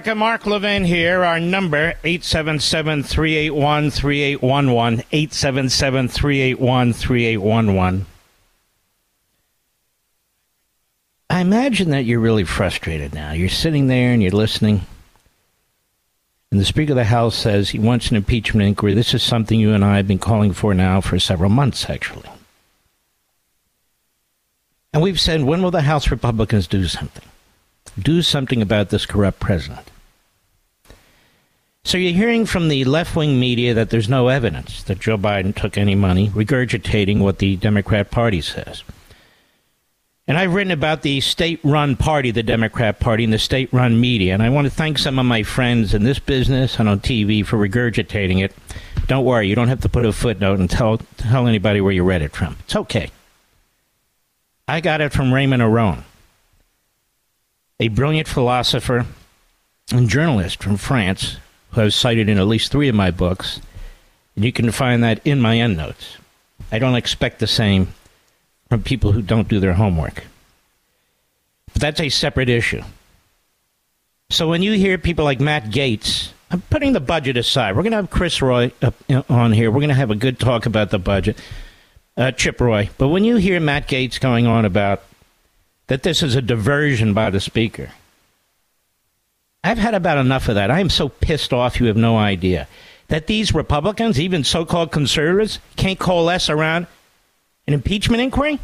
America. Mark Levin here. Our number, 877-381-3811, 877-381-3811. I imagine that you're really frustrated now. You're sitting there and you're listening. And the Speaker of the House says he wants an impeachment inquiry. This is something you and I have been calling for now for several months, actually. And we've said, when will the House Republicans do something? Do something about this corrupt president. So you're hearing from the left wing media that there's no evidence that Joe Biden took any money, regurgitating what the Democrat Party says. And I've written about the state run party, the Democrat Party, and the state run media. And I want to thank some of my friends in this business and on TV for regurgitating it. Don't worry, you don't have to put a footnote and tell, tell anybody where you read it from. It's okay. I got it from Raymond Aron a brilliant philosopher and journalist from France who I've cited in at least three of my books. And you can find that in my endnotes. I don't expect the same from people who don't do their homework. But that's a separate issue. So when you hear people like Matt Gaetz, I'm putting the budget aside. We're going to have Chris Roy on here. We're going to have a good talk about the budget, uh, Chip Roy. But when you hear Matt Gaetz going on about that this is a diversion by the speaker. I've had about enough of that. I am so pissed off, you have no idea. That these Republicans, even so called conservatives, can't coalesce around an impeachment inquiry?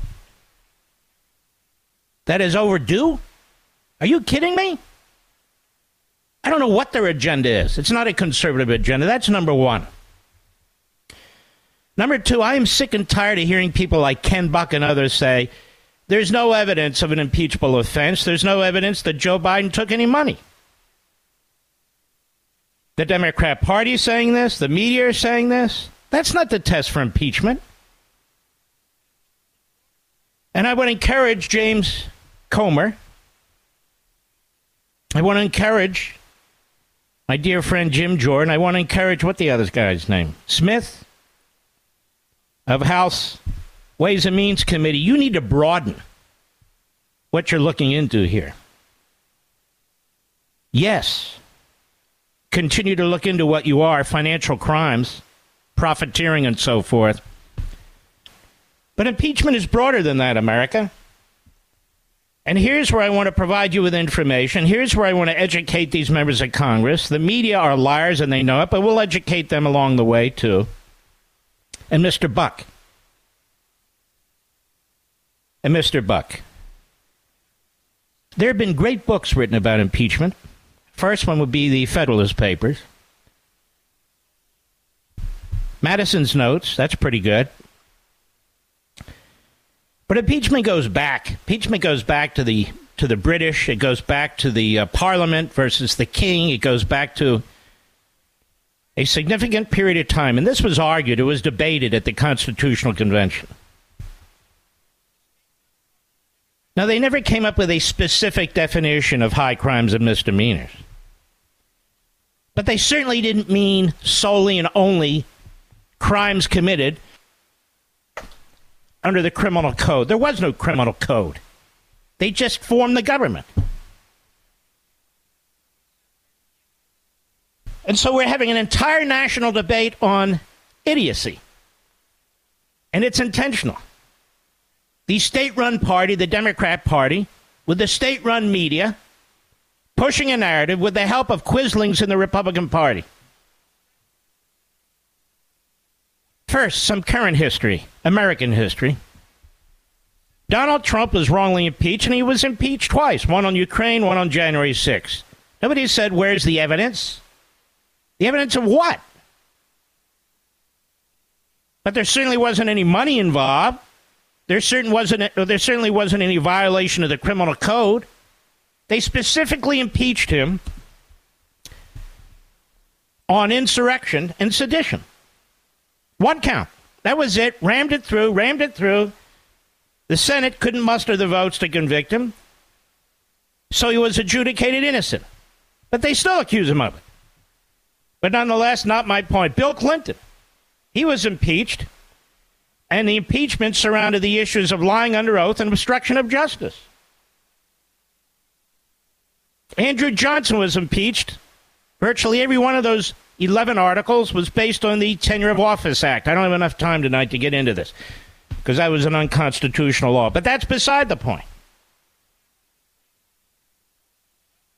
That is overdue? Are you kidding me? I don't know what their agenda is. It's not a conservative agenda. That's number one. Number two, I am sick and tired of hearing people like Ken Buck and others say, there's no evidence of an impeachable offense. There's no evidence that Joe Biden took any money. The Democrat Party is saying this. The media is saying this. That's not the test for impeachment. And I would encourage James Comer. I want to encourage my dear friend Jim Jordan. I want to encourage what the other guy's name? Smith of House Ways and Means Committee, you need to broaden what you're looking into here. Yes, continue to look into what you are financial crimes, profiteering, and so forth. But impeachment is broader than that, America. And here's where I want to provide you with information. Here's where I want to educate these members of Congress. The media are liars and they know it, but we'll educate them along the way, too. And Mr. Buck and Mr. Buck. There have been great books written about impeachment. First one would be the Federalist Papers. Madison's notes, that's pretty good. But impeachment goes back. Impeachment goes back to the to the British. It goes back to the uh, Parliament versus the King. It goes back to a significant period of time. And this was argued. It was debated at the Constitutional Convention. Now, they never came up with a specific definition of high crimes and misdemeanors. But they certainly didn't mean solely and only crimes committed under the criminal code. There was no criminal code, they just formed the government. And so we're having an entire national debate on idiocy. And it's intentional. The state run party, the Democrat Party, with the state run media, pushing a narrative with the help of quislings in the Republican Party. First, some current history, American history. Donald Trump was wrongly impeached, and he was impeached twice one on Ukraine, one on January 6th. Nobody said, Where's the evidence? The evidence of what? But there certainly wasn't any money involved. There wasn't there certainly wasn't any violation of the criminal code. They specifically impeached him on insurrection and sedition. One count. That was it. Rammed it through, rammed it through. The Senate couldn't muster the votes to convict him. So he was adjudicated innocent. But they still accuse him of it. But nonetheless, not my point. Bill Clinton, he was impeached, and the impeachment surrounded the issues of lying under oath and obstruction of justice. Andrew Johnson was impeached. Virtually every one of those 11 articles was based on the Tenure of Office Act. I don't have enough time tonight to get into this because that was an unconstitutional law. But that's beside the point.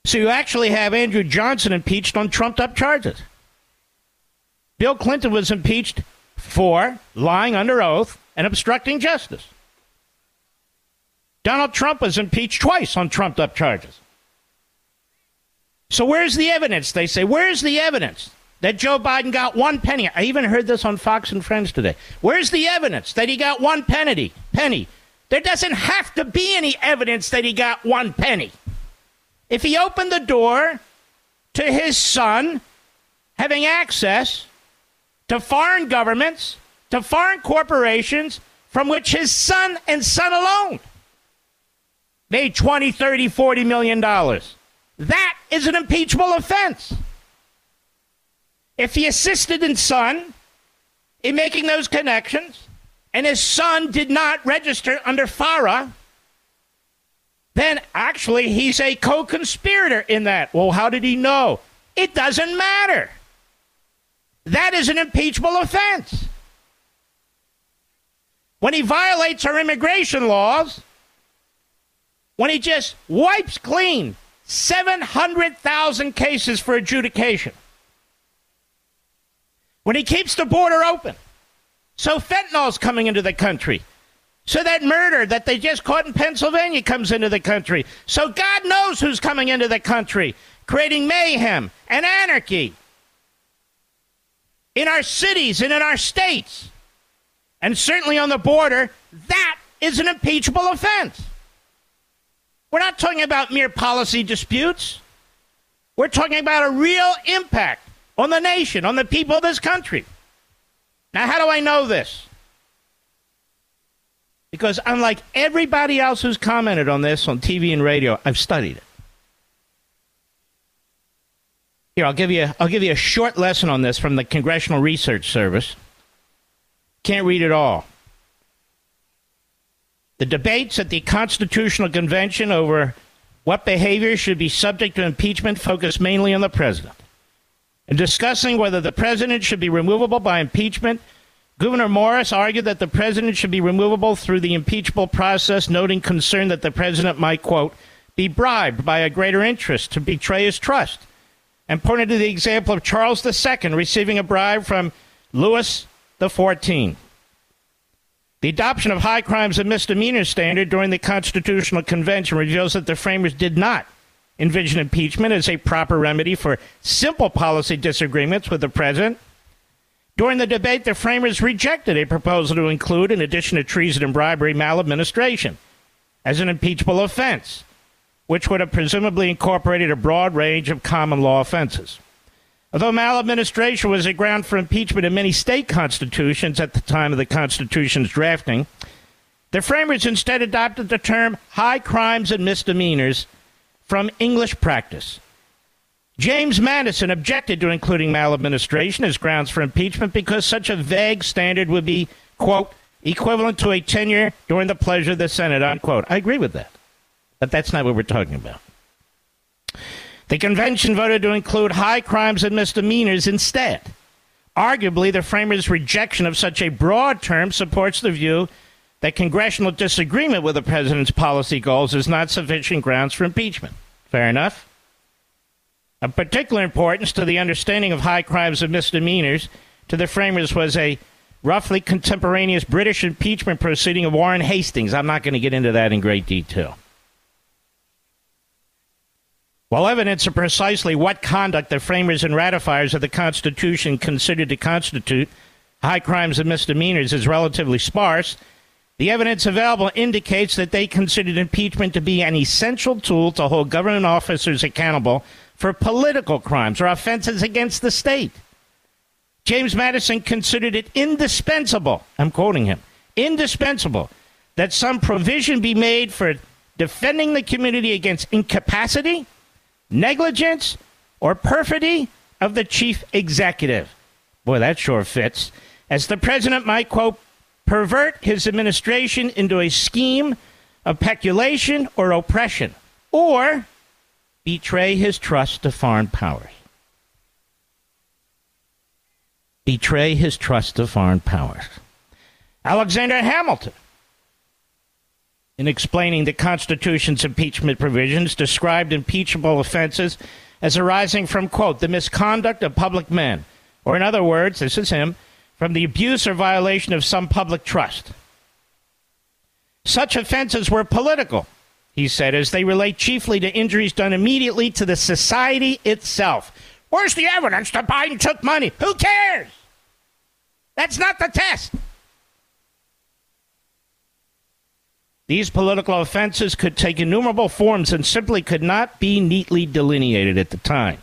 So you actually have Andrew Johnson impeached on trumped up charges. Bill Clinton was impeached for lying under oath and obstructing justice. Donald Trump was impeached twice on trumped up charges. So where's the evidence? They say, where's the evidence that Joe Biden got one penny? I even heard this on Fox and Friends today. Where's the evidence that he got one penny? Penny. There doesn't have to be any evidence that he got one penny. If he opened the door to his son having access to foreign governments, to foreign corporations from which his son and son alone made 20, 30, 40 million dollars. That is an impeachable offense. If he assisted his son in making those connections and his son did not register under FARA, then actually he's a co conspirator in that. Well, how did he know? It doesn't matter. That is an impeachable offense. When he violates our immigration laws, when he just wipes clean 700,000 cases for adjudication, when he keeps the border open, so fentanyl's coming into the country, so that murder that they just caught in Pennsylvania comes into the country, so God knows who's coming into the country, creating mayhem and anarchy in our cities and in our states, and certainly on the border, that is an impeachable offense. We're not talking about mere policy disputes. We're talking about a real impact on the nation, on the people of this country. Now, how do I know this? Because unlike everybody else who's commented on this on TV and radio, I've studied it. Here, I'll give you I'll give you a short lesson on this from the Congressional Research Service. Can't read it all. The debates at the Constitutional Convention over what behavior should be subject to impeachment focus mainly on the president. In discussing whether the president should be removable by impeachment, Gouverneur Morris argued that the president should be removable through the impeachable process, noting concern that the president might, quote, be bribed by a greater interest to betray his trust and pointed to the example of Charles II receiving a bribe from Louis XIV. The adoption of high crimes and misdemeanors standard during the Constitutional Convention reveals that the framers did not envision impeachment as a proper remedy for simple policy disagreements with the president. During the debate, the framers rejected a proposal to include, in addition to treason and bribery, maladministration as an impeachable offense which would have presumably incorporated a broad range of common law offenses. Although maladministration was a ground for impeachment in many state constitutions at the time of the Constitution's drafting, The framers instead adopted the term high crimes and misdemeanors from English practice. James Madison objected to including maladministration as grounds for impeachment because such a vague standard would be, quote, equivalent to a tenure during the pleasure of the Senate, unquote. I agree with that. But that's not what we're talking about. The convention voted to include high crimes and misdemeanors instead. Arguably, the framers' rejection of such a broad term supports the view that congressional disagreement with the president's policy goals is not sufficient grounds for impeachment. Fair enough? Of particular importance to the understanding of high crimes and misdemeanors to the framers was a roughly contemporaneous British impeachment proceeding of Warren Hastings. I'm not going to get into that in great detail. While evidence of precisely what conduct the framers and ratifiers of the Constitution considered to constitute high crimes and misdemeanors is relatively sparse, the evidence available indicates that they considered impeachment to be an essential tool to hold government officers accountable for political crimes or offenses against the state. James Madison considered it indispensable, I'm quoting him, indispensable that some provision be made for defending the community against incapacity, negligence, or perfidy of the chief executive. Boy, that sure fits. As the president might, quote, pervert his administration into a scheme of peculation or oppression, or betray his trust to foreign powers. Betray his trust to foreign powers. Alexander Hamilton, in explaining the Constitution's impeachment provisions, described impeachable offenses as arising from, quote, the misconduct of public men, or in other words, this is him, from the abuse or violation of some public trust. Such offenses were political he said, as they relate chiefly to injuries done immediately to the society itself. Where's the evidence that Biden took money? Who cares? That's not the test. These political offenses could take innumerable forms and simply could not be neatly delineated at the time.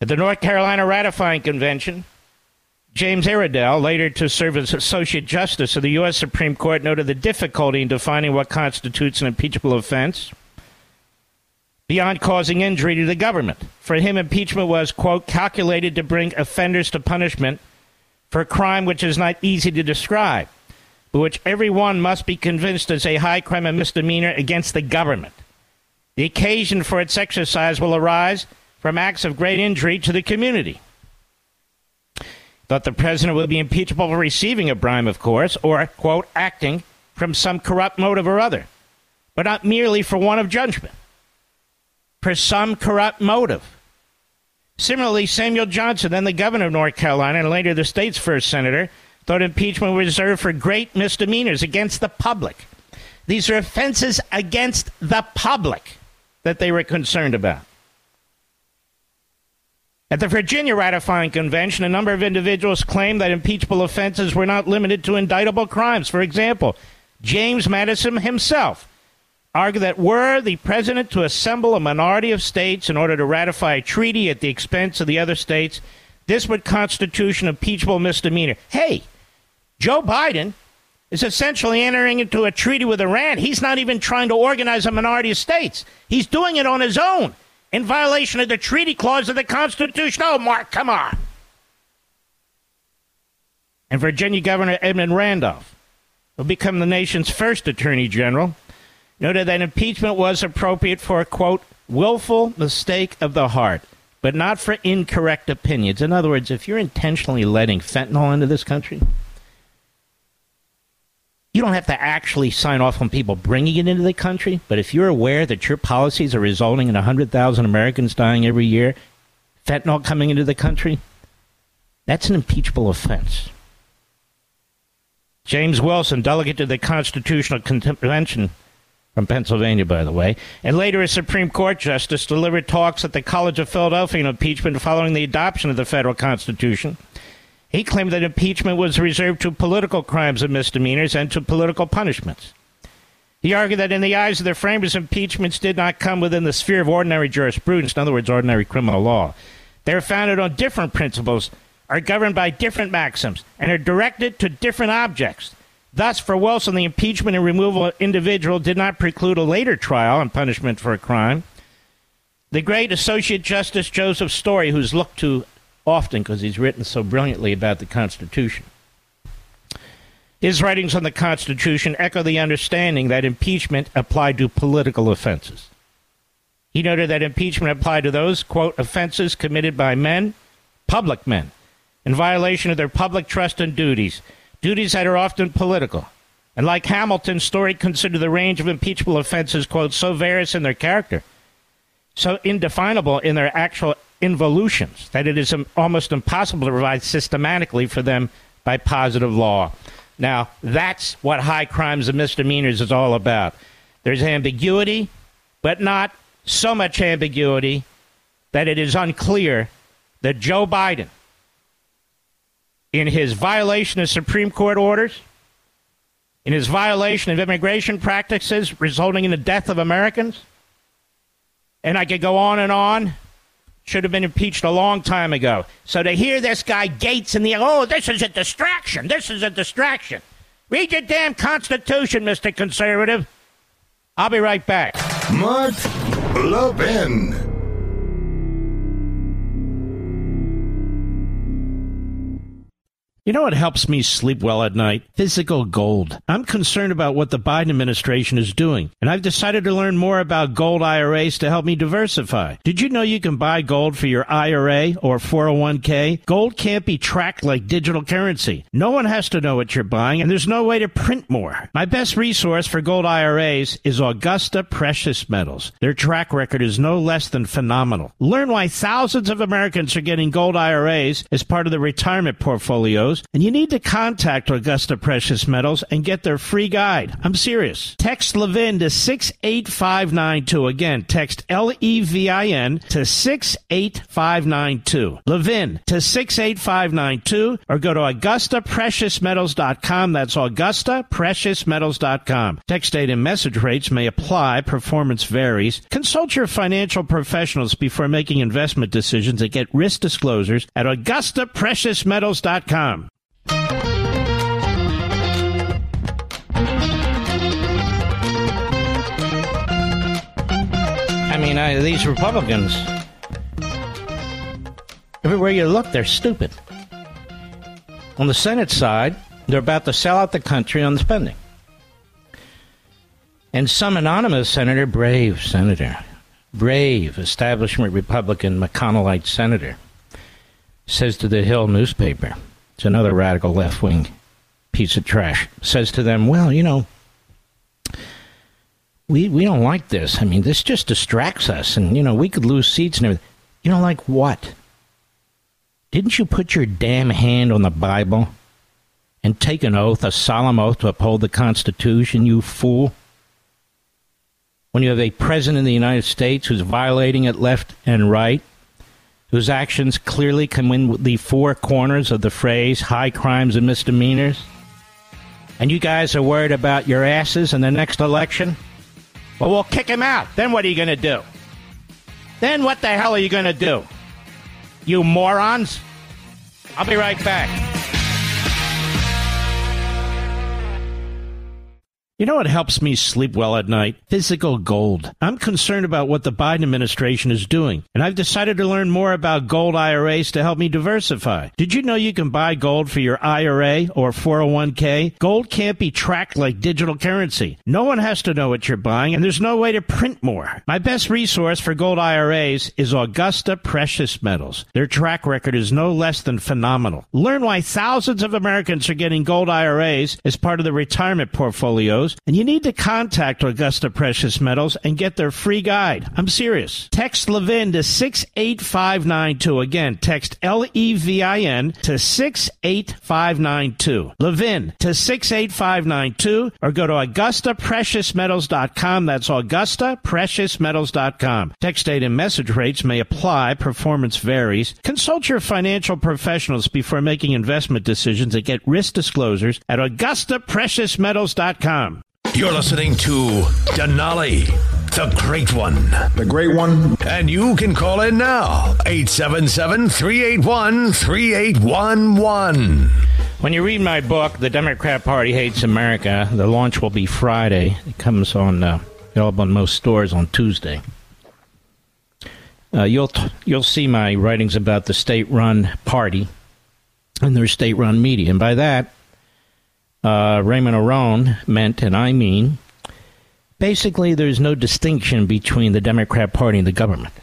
At the North Carolina Ratifying Convention, James Iredell, later to serve as Associate Justice of the U.S. Supreme Court, noted the difficulty in defining what constitutes an impeachable offense beyond causing injury to the government. For him, impeachment was, quote, calculated to bring offenders to punishment for a crime which is not easy to describe, which everyone must be convinced is a high crime and misdemeanor against the government. The occasion for its exercise will arise from acts of great injury to the community that the president would be impeachable for receiving a bribe, of course, or, quote, acting from some corrupt motive or other, but not merely for one of judgment, for some corrupt motive. Similarly, Samuel Johnston, then the governor of North Carolina and later the state's first senator, thought impeachment was reserved for great misdemeanors against the public. These are offenses against the public that they were concerned about. At the Virginia ratifying convention, a number of individuals claimed that impeachable offenses were not limited to indictable crimes. For example, James Madison himself argued that were the president to assemble a minority of states in order to ratify a treaty at the expense of the other states, this would constitute an impeachable misdemeanor. Hey, Joe Biden is essentially entering into a treaty with Iran. He's not even trying to organize a minority of states. He's doing it on his own in violation of the treaty clause of the Constitution. Oh, Mark, come on. And Virginia Governor Edmund Randolph, who become the nation's first attorney general, noted that impeachment was appropriate for a quote willful mistake of the heart, but not for incorrect opinions. In other words, if you're intentionally letting fentanyl into this country, you don't have to actually sign off on people bringing it into the country, but if you're aware that your policies are resulting in 100,000 Americans dying every year, fentanyl coming into the country, that's an impeachable offense. James Wilson, delegate to the Constitutional Convention from Pennsylvania, by the way, and later a Supreme Court justice, delivered talks at the College of Philadelphia on impeachment following the adoption of the federal Constitution. He claimed that impeachment was reserved to political crimes and misdemeanors and to political punishments. He argued that in the eyes of the framers, impeachments did not come within the sphere of ordinary jurisprudence, in other words, ordinary criminal law. They are founded on different principles, are governed by different maxims, and are directed to different objects. Thus, for Wilson, the impeachment and removal of an individual did not preclude a later trial and punishment for a crime. The great Associate Justice Joseph Story, who's looked to often because he's written so brilliantly about the Constitution, his writings on the Constitution echo the understanding that impeachment applied to political offenses. He noted that impeachment applied to those, quote, offenses committed by men, public men, in violation of their public trust and duties, duties that are often political. And like Hamilton, Story considered the range of impeachable offenses, quote, so various in their character, so indefinable in their actual involutions, that it is almost impossible to provide systematically for them by positive law. Now, that's what high crimes and misdemeanors is all about. There's ambiguity, but not so much ambiguity that it is unclear that Joe Biden, in his violation of Supreme Court orders, in his violation of immigration practices resulting in the death of Americans, and I could go on and on, should have been impeached a long time ago. So to hear this guy Gaetz in the oh, this is a distraction. This is a distraction. Read your damn Constitution, Mr. Conservative. I'll be right back. Mark Levin. You know what helps me sleep well at night? Physical gold. I'm concerned about what the Biden administration is doing, and I've decided to learn more about gold IRAs to help me diversify. Did you know you can buy gold for your IRA or 401k? Gold can't be tracked like digital currency. No one has to know what you're buying, and there's no way to print more. My best resource for gold IRAs is Augusta Precious Metals. Their track record is no less than phenomenal. Learn why thousands of Americans are getting gold IRAs as part of their retirement portfolios and you need to contact Augusta Precious Metals and get their free guide. I'm serious. Text Levin to 68592. Again, text L E V I N to 68592. Levin to 68592 or go to AugustaPreciousMetals.com. That's AugustaPreciousMetals.com. Text date and message rates may apply. Performance varies. Consult your financial professionals before making investment decisions and get risk disclosures at AugustaPreciousMetals.com. I mean, I, these Republicans, everywhere you look, they're stupid. On the Senate side, they're about to sell out the country on the spending. And some anonymous senator, brave senator, brave establishment Republican McConnellite senator, says to the Hill newspaper, it's another radical left wing piece of trash. Says to them, well, you know, we we don't like this. I mean, this just distracts us, and you know, we could lose seats and everything. You know, like what? Didn't you put your damn hand on the Bible and take an oath, a solemn oath to uphold the Constitution, you fool? When you have a president of the United States who's violating it left and right, whose actions clearly come in the four corners of the phrase high crimes and misdemeanors? And you guys are worried about your asses in the next election? Well, we'll kick him out. Then what are you going to do? Then what the hell are you going to do? You morons? I'll be right back. You know what helps me sleep well at night? Physical gold. I'm concerned about what the Biden administration is doing, and I've decided to learn more about gold IRAs to help me diversify. Did you know you can buy gold for your IRA or 401k? Gold can't be tracked like digital currency. No one has to know what you're buying, and there's no way to print more. My best resource for gold IRAs is Augusta Precious Metals. Their track record is no less than phenomenal. Learn why thousands of Americans are getting gold IRAs as part of their retirement portfolios and you need to contact Augusta Precious Metals and get their free guide. I'm serious. Text Levin to 68592. Again, text L E V I N to 68592. Levin to 68592 or go to AugustaPreciousMetals.com. That's AugustaPreciousMetals.com. Text date and message rates may apply. Performance varies. Consult your financial professionals before making investment decisions and get risk disclosures at AugustaPreciousMetals.com. You're listening to Denali, the great one. The great one. And you can call in now, 877 381 3811. When you read my book, The Democrat Party Hates America, the launch will be Friday. It comes on uh, available in most stores on Tuesday. Uh, you'll t- you'll see my writings about the state-run party and their state-run media, and by that, uh, Raymond Aron meant, and I mean, basically, there's no distinction between the Democrat Party and the government,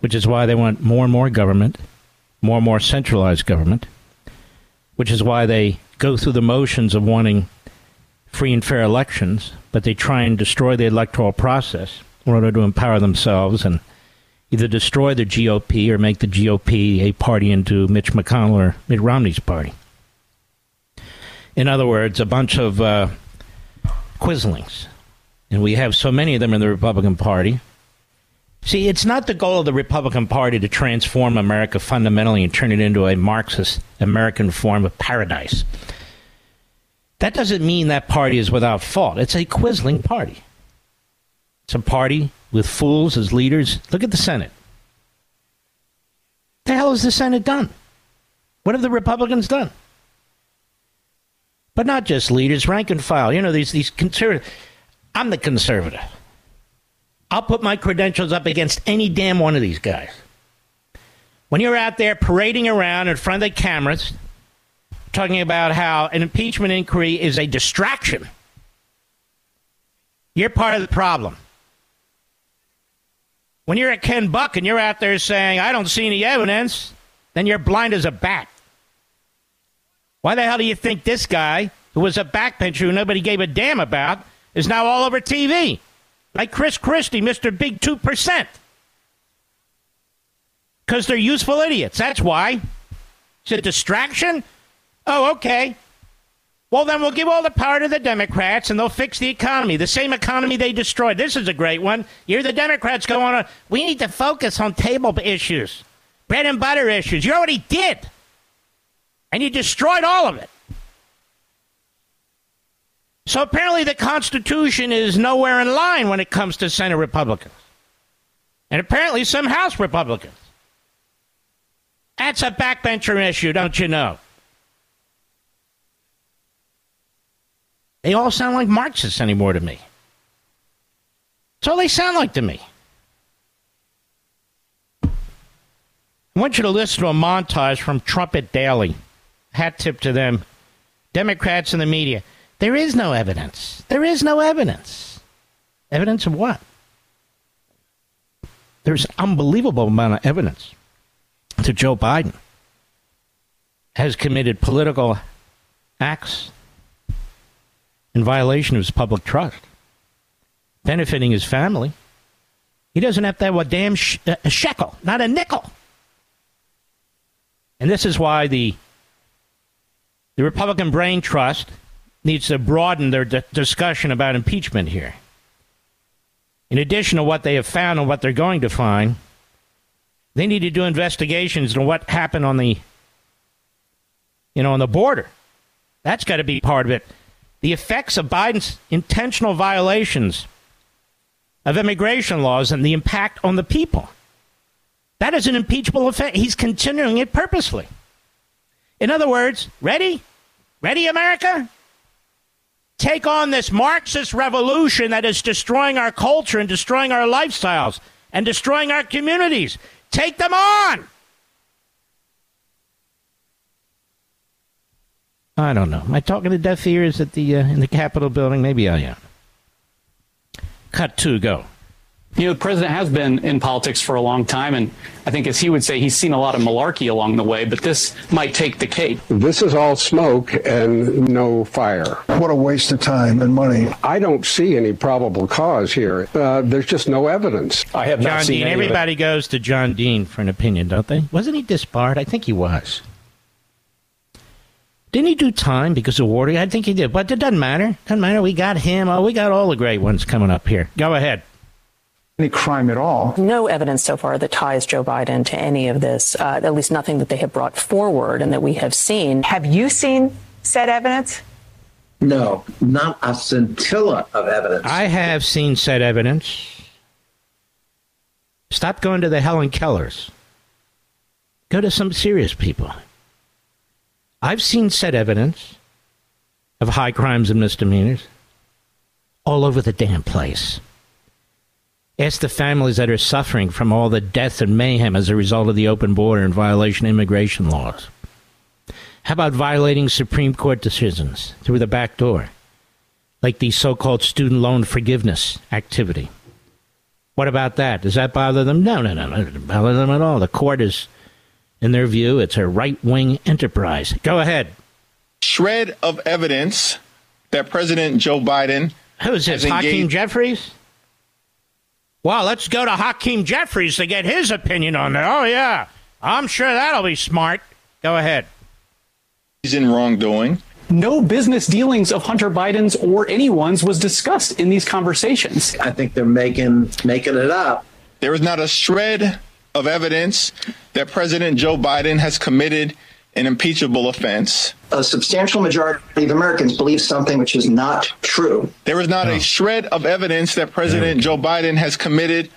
which is why they want more and more government, more and more centralized government, which is why they go through the motions of wanting free and fair elections, but they try and destroy the electoral process in order to empower themselves and either destroy the GOP or make the GOP a party into Mitch McConnell or Mitt Romney's party. In other words, a bunch of uh. And we have so many of them in the Republican Party. See, it's not the goal of the Republican Party to transform America fundamentally and turn it into a Marxist American form of paradise. That doesn't mean that party is without fault. It's a quisling party. It's a party with fools as leaders. Look at the Senate. The hell has the Senate done? What have the Republicans done? But not just leaders, rank and file. You know, these these conservative. I'm the conservative. I'll put my credentials up against any damn one of these guys. When you're out there parading around in front of the cameras, talking about how an impeachment inquiry is a distraction, you're part of the problem. When you're at Ken Buck and you're out there saying, I don't see any evidence, then you're blind as a bat. Why the hell do you think this guy, who was a backbencher who nobody gave a damn about, is now all over TV? Like Chris Christie, Mr. Big 2%. Because they're useful idiots. That's why. It's a distraction? Oh, okay. Well, then we'll give all the power to the Democrats and they'll fix the economy, the same economy they destroyed. This is a great one. You're the Democrats going on. We need to focus on table issues, bread and butter issues. You already did. And you destroyed all of it. So apparently the Constitution is nowhere in line when it comes to Senate Republicans. And apparently some House Republicans. That's a backbencher issue, don't you know? They all sound like Marxists anymore to me. That's all they sound like to me. I want you to listen to a montage from Trumpet Daily. Hat tip to them. Democrats and the media. There is no evidence. There is no evidence. Evidence of what? There's unbelievable amount of evidence that Joe Biden has committed political acts in violation of his public trust, benefiting his family. He doesn't have to have a damn sh- a shekel, not a nickel. And this is why the the Republican Brain Trust needs to broaden their d- discussion about impeachment here. In addition to what they have found and what they're going to find, they need to do investigations into what happened on the you know on the border. That's got to be part of it the effects of Biden's intentional violations of immigration laws and the impact on the people. That is an impeachable offense. He's continuing it purposely. In other words, ready? Ready, America? Take on this Marxist revolution that is destroying our culture and destroying our lifestyles and destroying our communities. Take them on! I don't know. Am I talking to deaf ears at the uh, in the Capitol building? Maybe I am. Cut two, go. You know, the president has been in politics for a long time, and I think, as he would say, he's seen a lot of malarkey along the way, but this might take the cake. This is all smoke and no fire. What a waste of time and money. I don't see any probable cause here. Uh, there's just no evidence. I have John not seen Dean. any of it. Everybody goes to John Dean for an opinion, don't they? Wasn't he disbarred? I think he was. Didn't he do time because of Wardy? I think he did, but it doesn't matter. Doesn't matter. We got him. Oh, we got all the great ones coming up here. Go ahead. Any crime at all. no evidence so far that ties Joe Biden to any of this, uh, at least nothing that they have brought forward and that we have seen. Have you seen said evidence? No, not a scintilla of evidence. I have seen said evidence. Stop going to the Helen Kellers. Go to some serious people. I've seen said evidence of high crimes and misdemeanors all over the damn place. Ask the families that are suffering from all the death and mayhem as a result of the open border and violation of immigration laws. How about violating Supreme Court decisions through the back door, like the so called student loan forgiveness activity? What about that? Does that bother them? No, no, no, no. It doesn't bother them at all. The court is, in their view, it's a right wing enterprise. Go ahead. Shred of evidence that President Joe Biden. Who's this? Hakeem Jeffries? Well, let's go to Hakeem Jeffries to get his opinion on that. Oh, yeah. I'm sure that'll be smart. Go ahead. He's in wrongdoing. No business dealings of Hunter Biden's or anyone's was discussed in these conversations. I think they're making making it up. There is not a shred of evidence that President Joe Biden has committed an impeachable offense. A substantial majority of Americans believe something which is not true. There is not a shred of evidence that President Joe Biden has committed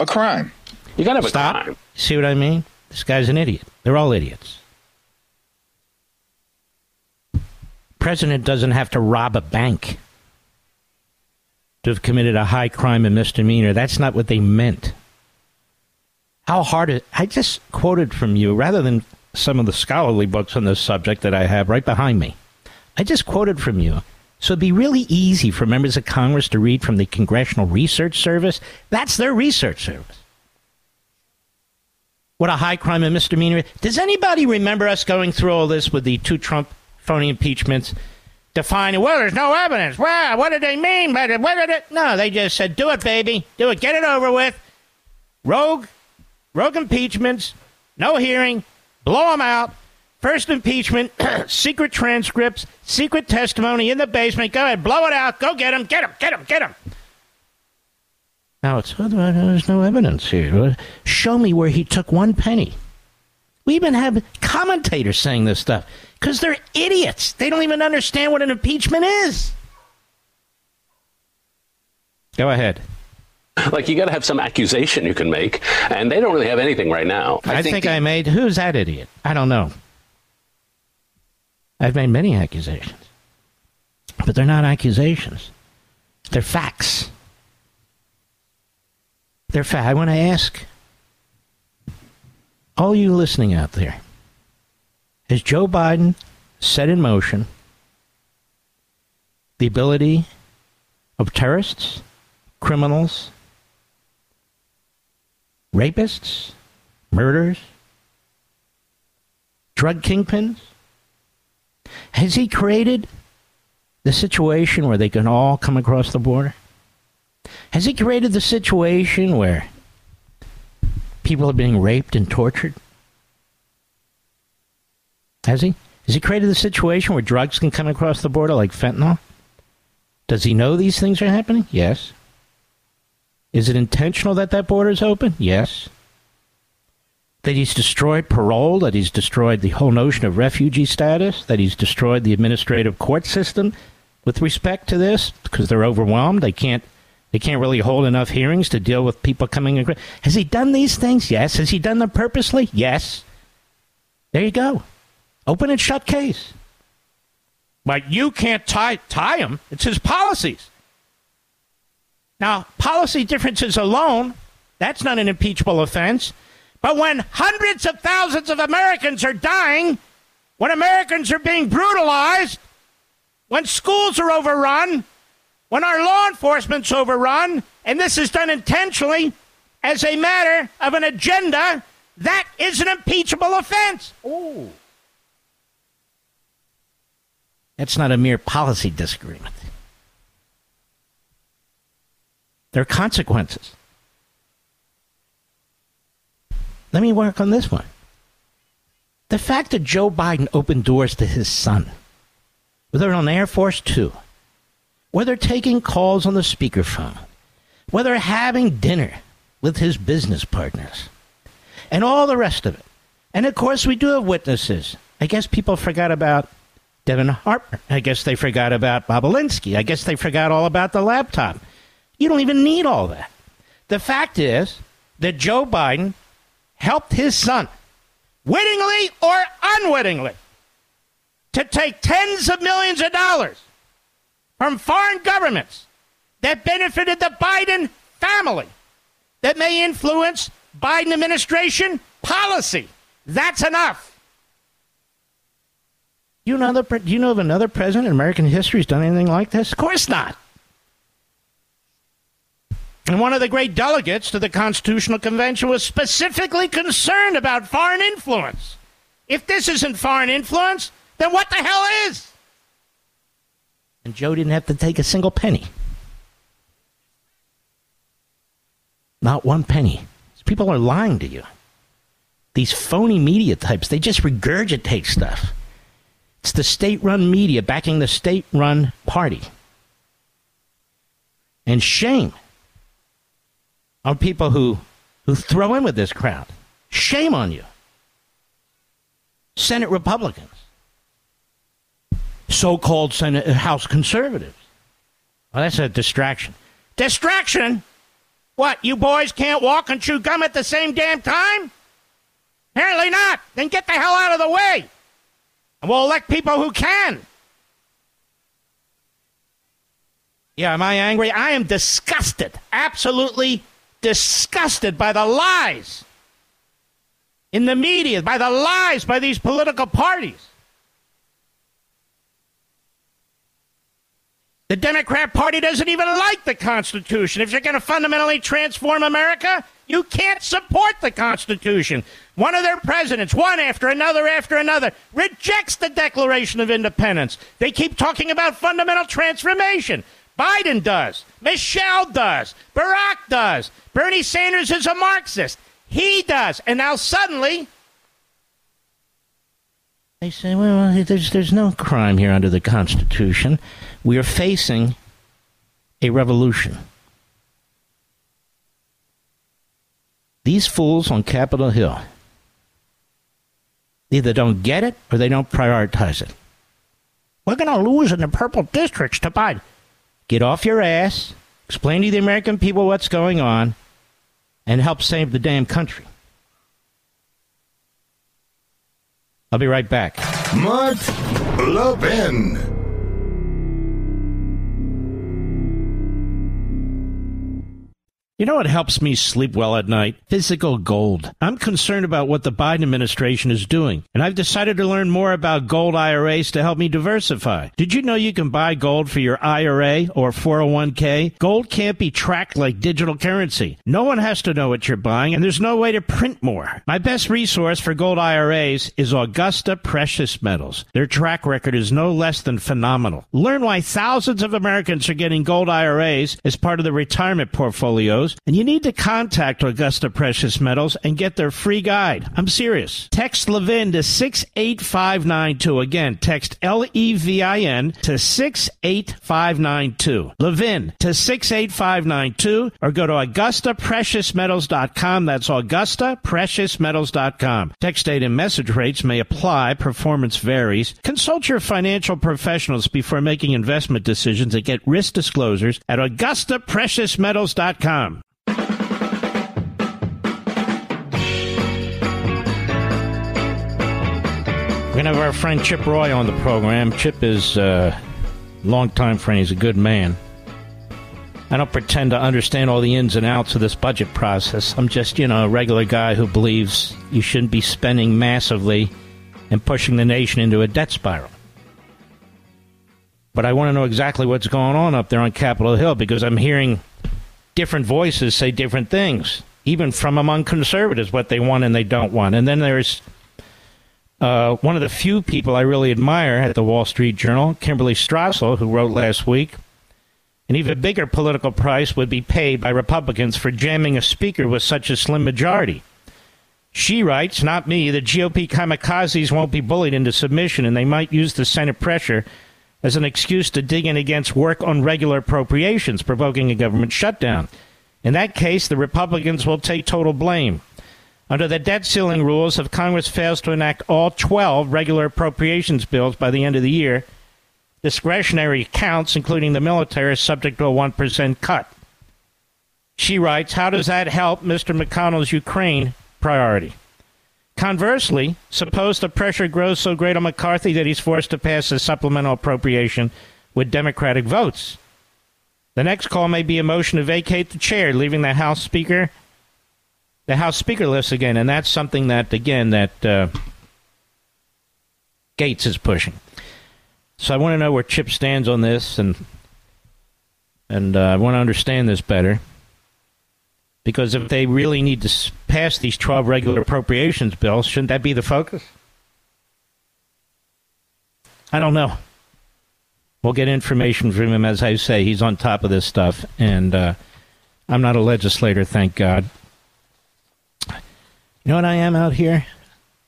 a crime. You gotta stop. See what I mean? This guy's an idiot. They're all idiots. President doesn't have to rob a bank to have committed a high crime and misdemeanor. That's not what they meant. How hard it I just quoted from you rather than some of the scholarly books on this subject that I have right behind me. I just quoted from you. So it'd be really easy for members of Congress to read from the Congressional Research Service. That's their research service. What a high crime and misdemeanor. Does anybody remember us going through all this with the two Trump phony impeachments? Defining, well, there's no evidence. Well, what did they mean? What did it? No, they just said, do it, baby. Do it. Get it over with. Rogue, rogue impeachments, no hearing, blow them out. First impeachment, secret transcripts, secret testimony in the basement. Go ahead, blow it out. Go get him, get him, get him, get him. Now it's there's no evidence here. Show me where he took one penny. We even have commentators saying this stuff because they're idiots. They don't even understand what an impeachment is. Go ahead. Like you got to have some accusation you can make, and they don't really have anything right now. I, I think, think the- I made. Who's that idiot? I don't know. I've made many accusations, but they're not accusations. They're facts. They're facts. I want to ask all you listening out there: Has Joe Biden set in motion the ability of terrorists, criminals, rapists, murderers, drug kingpins? Has he created the situation where they can all come across the border? Has he created the situation where people are being raped and tortured? Has he? Has he created the situation where drugs can come across the border like fentanyl? Does he know these things are happening? Yes. Is it intentional that that border is open? Yes. That he's destroyed parole, that he's destroyed the whole notion of refugee status, that he's destroyed the administrative court system with respect to this because they're overwhelmed. They can't they can't really hold enough hearings to deal with people coming in. Has he done these things? Yes. Has he done them purposely? Yes. There you go. Open and shut case. But you can't tie tie him. It's his policies. Now, policy differences alone, that's not an impeachable offense. But when hundreds of thousands of Americans are dying, when Americans are being brutalized, when schools are overrun, when our law enforcement's overrun, and this is done intentionally as a matter of an agenda, that is an impeachable offense. Ooh. That's not a mere policy disagreement. There are consequences. Let me work on this one. The fact that Joe Biden opened doors to his son, whether on Air Force Two, whether taking calls on the speakerphone, whether having dinner with his business partners, and all the rest of it. And of course, we do have witnesses. I guess people forgot about Devon Archer. I guess they forgot about Bobulinski. I guess they forgot all about the laptop. You don't even need all that. The fact is that Joe Biden helped his son, wittingly or unwittingly, to take tens of millions of dollars from foreign governments that benefited the Biden family that may influence Biden administration policy. That's enough. You know, the, do you know of another president in American history who's done anything like this? Of course not. And one of the great delegates to the Constitutional Convention was specifically concerned about foreign influence. If this isn't foreign influence, then what the hell is? And Joe didn't have to take a single penny. Not one penny. People are lying to you. These phony media types, they just regurgitate stuff. It's the state run media backing the state run party. And shame on people who, who throw in with this crowd. Shame on you. Senate Republicans, so called Senate uh, House conservatives. Well, that's a distraction. Distraction? What, you boys can't walk and chew gum at the same damn time? Apparently not. Then get the hell out of the way. And we'll elect people who can. Yeah, am I angry? I am disgusted. Absolutely disgusted by the lies in the media, by the lies by these political parties. The Democrat Party doesn't even like the Constitution. If you're going to fundamentally transform America, you can't support the Constitution. One of their presidents, one after another after another, rejects the Declaration of Independence. They keep talking about fundamental transformation. Biden does. Michelle does. Barack does. Bernie Sanders is a Marxist. He does. And now suddenly, they say, well, there's, there's no crime here under the Constitution. We are facing a revolution. These fools on Capitol Hill either don't get it or they don't prioritize it. We're going to lose in the purple districts to Biden. Get off your ass, explain to the American people what's going on, and help save the damn country. I'll be right back. Mark Levin. You know what helps me sleep well at night? Physical gold. I'm concerned about what the Biden administration is doing, and I've decided to learn more about gold IRAs to help me diversify. Did you know you can buy gold for your IRA or 401k? Gold can't be tracked like digital currency. No one has to know what you're buying, and there's no way to print more. My best resource for gold IRAs is Augusta Precious Metals. Their track record is no less than phenomenal. Learn why thousands of Americans are getting gold IRAs as part of their retirement and you need to contact Augusta Precious Metals and get their free guide. I'm serious. Text Levin to 68592. Again, text L E V I N to 68592. Levin to 68592 or go to AugustaPreciousMetals.com. That's AugustaPreciousMetals.com. Text date and message rates may apply. Performance varies. Consult your financial professionals before making investment decisions and get risk disclosures at AugustaPreciousMetals.com. We're going to have our friend Chip Roy on the program. Chip is a longtime friend. He's a good man. I don't pretend to understand all the ins and outs of this budget process. I'm just, you know, a regular guy who believes you shouldn't be spending massively and pushing the nation into a debt spiral. But I want to know exactly what's going on up there on Capitol Hill because I'm hearing different voices say different things, even from among conservatives, what they want and they don't want. And then there's uh, one of the few people I really admire at the Wall Street Journal, Kimberly Strassel, who wrote last week, an even bigger political price would be paid by Republicans for jamming a speaker with such a slim majority. She writes, not me, the GOP kamikazes won't be bullied into submission, and they might use the Senate pressure as an excuse to dig in against work on regular appropriations, provoking a government shutdown. In that case, the Republicans will take total blame. Under the debt ceiling rules, if Congress fails to enact all 12 regular appropriations bills by the end of the year, discretionary accounts, including the military, are subject to a 1% cut. She writes, How does that help Mr. McConnell's Ukraine priority? Conversely, suppose the pressure grows so great on McCarthy that he's forced to pass a supplemental appropriation with Democratic votes. The next call may be a motion to vacate the chair, leaving the House Speaker the House Speaker list again, and that's something that again that uh, Gaetz is pushing. So I want to know where Chip stands on this, and and uh, I want to understand this better. Because if they really need to pass these 12 regular appropriations bills, shouldn't that be the focus? I don't know. We'll get information from him. As I say, he's on top of this stuff, and uh, I'm not a legislator, thank God. You know what I am out here?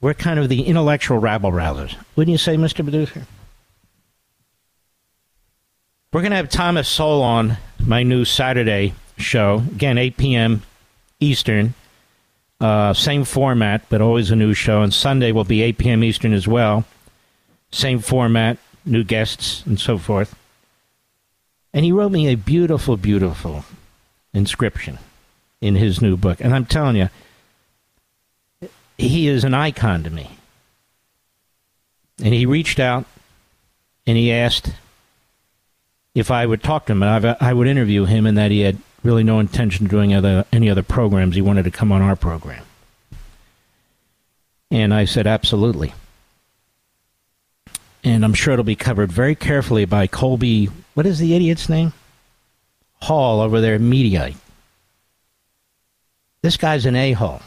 We're kind of the intellectual rabble rousers. Wouldn't you say, Mr. Producer? We're going to have Thomas Sowell on my new Saturday show. Again, 8 p.m. Eastern. Uh, same format, but always a new show. And Sunday will be 8 p.m. Eastern as well. Same format, new guests, and so forth. And he wrote me a beautiful, beautiful inscription in his new book. And I'm telling you, he is an icon to me. And he reached out and he asked if I would talk to him, and I, I would interview him, and that he had really no intention of doing other, any other programs. He wanted to come on our program. And I said, absolutely. And I'm sure it'll be covered very carefully by Colby, what is the idiot's name? Hall over there, Mediaite. This guy's an a hole.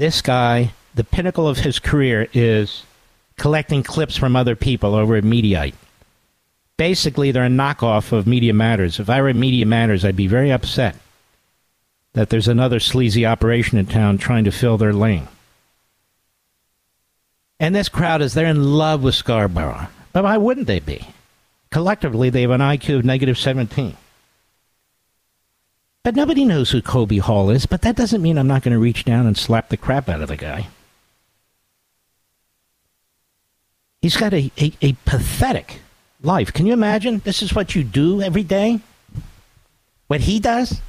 This guy, the pinnacle of his career is collecting clips from other people over at Mediaite basically they're a knockoff of Media Matters. If I were at Media Matters, I'd be very upset that there's another sleazy operation in town trying to fill their lane. And this crowd is they're in love with Scarborough. But why wouldn't they be? Collectively, they have an IQ of negative 17. But nobody knows who Colby Hall is, but that doesn't mean I'm not going to reach down and slap the crap out of the guy. He's got a, a, a pathetic life. Can you imagine? This is what you do every day? What he does?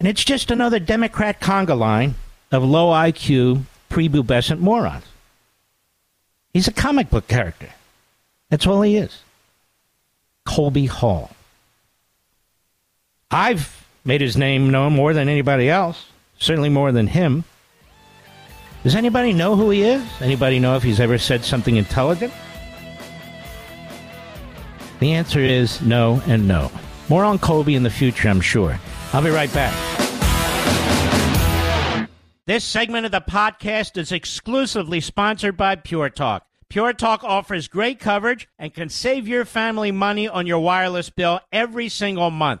And it's just another Democrat conga line of low IQ, prepubescent morons. He's a comic book character. That's all he is. Colby Hall. I've made his name known more than anybody else, certainly more than him. Does anybody know who he is? Anybody know if he's ever said something intelligent? The answer is no and no. More on Colby in the future, I'm sure. I'll be right back. This segment of the podcast is exclusively sponsored by Pure Talk. Pure Talk offers great coverage and can save your family money on your wireless bill every single month.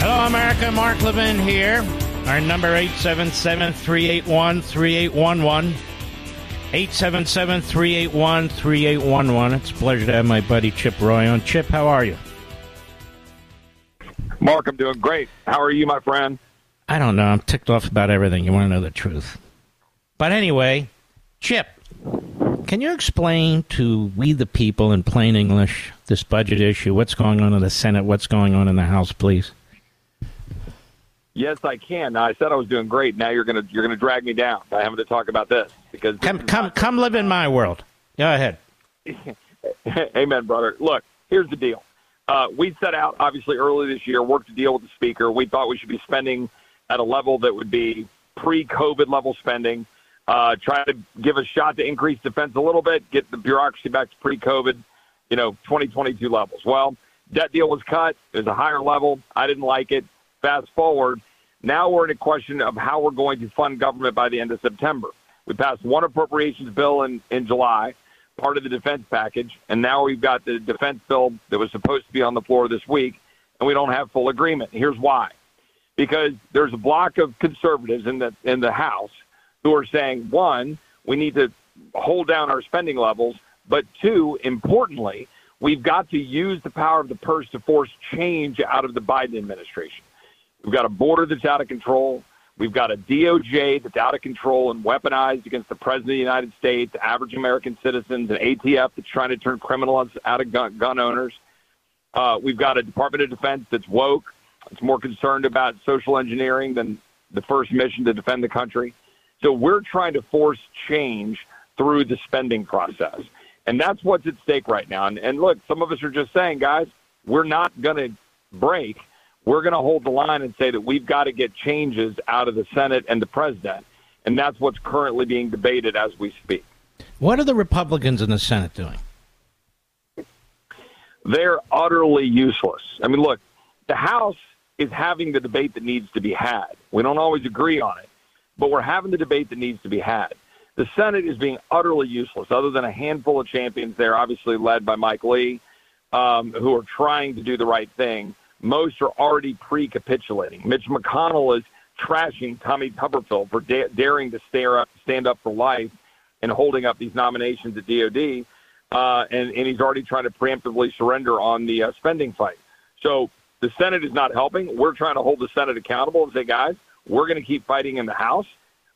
Hello, America. Mark Levin here. Our number 877 381 3811. 877 381 3811. It's a pleasure to have my buddy Chip Roy on. Chip, how are you? Mark, I'm doing great. How are you, my friend? I don't know. I'm ticked off about everything. You want to know the truth. But anyway, Chip, can you explain to we the people in plain English this budget issue? What's going on in the Senate? What's going on in the House, please? Yes, I can. Now, I said I was doing great. Now you're gonna you're gonna drag me down by having to talk about this because this come come come live in my world. Go ahead. Amen, brother. Look, here's the deal. Uh, we set out obviously early this year, worked to deal with the speaker. We thought we should be spending at a level that would be pre-COVID level spending. Uh, try to give a shot to increase defense a little bit, get the bureaucracy back to pre-COVID, you know, 2022 levels. Well, that deal was cut. It was a higher level. I didn't like it. Fast forward, now we're in a question of how we're going to fund government by the end of September. We passed one appropriations bill in, in July, part of the defense package, and now we've got the defense bill that was supposed to be on the floor this week, and we don't have full agreement. Here's why. Because there's a block of conservatives in the in the House who are saying, one, we need to hold down our spending levels, but two, importantly, we've got to use the power of the purse to force change out of the Biden administration. We've got a border that's out of control. We've got a DOJ that's out of control and weaponized against the President of the United States, average American citizens, an ATF that's trying to turn criminals out of gun, gun owners. Uh, we've got a Department of Defense that's woke. It's more concerned about social engineering than the first mission to defend the country. So we're trying to force change through the spending process. And that's what's at stake right now. And, and look, some of us are just saying, guys, we're not going to break. We're going to hold the line and say that we've got to get changes out of the Senate and the president. And that's what's currently being debated as we speak. What are the Republicans in the Senate doing? They're utterly useless. I mean, look, the House is having the debate that needs to be had. We don't always agree on it, but we're having the debate that needs to be had. The Senate is being utterly useless, other than a handful of champions there, obviously led by Mike Lee, um, who are trying to do the right thing. Most are already pre capitulating. Mitch McConnell is trashing Tommy Tuberville for da- daring to stare up, stand up for life and holding up these nominations at DOD. Uh, and, and he's already trying to preemptively surrender on the uh, spending fight. So the Senate is not helping. We're trying to hold the Senate accountable and say, guys, we're going to keep fighting in the House.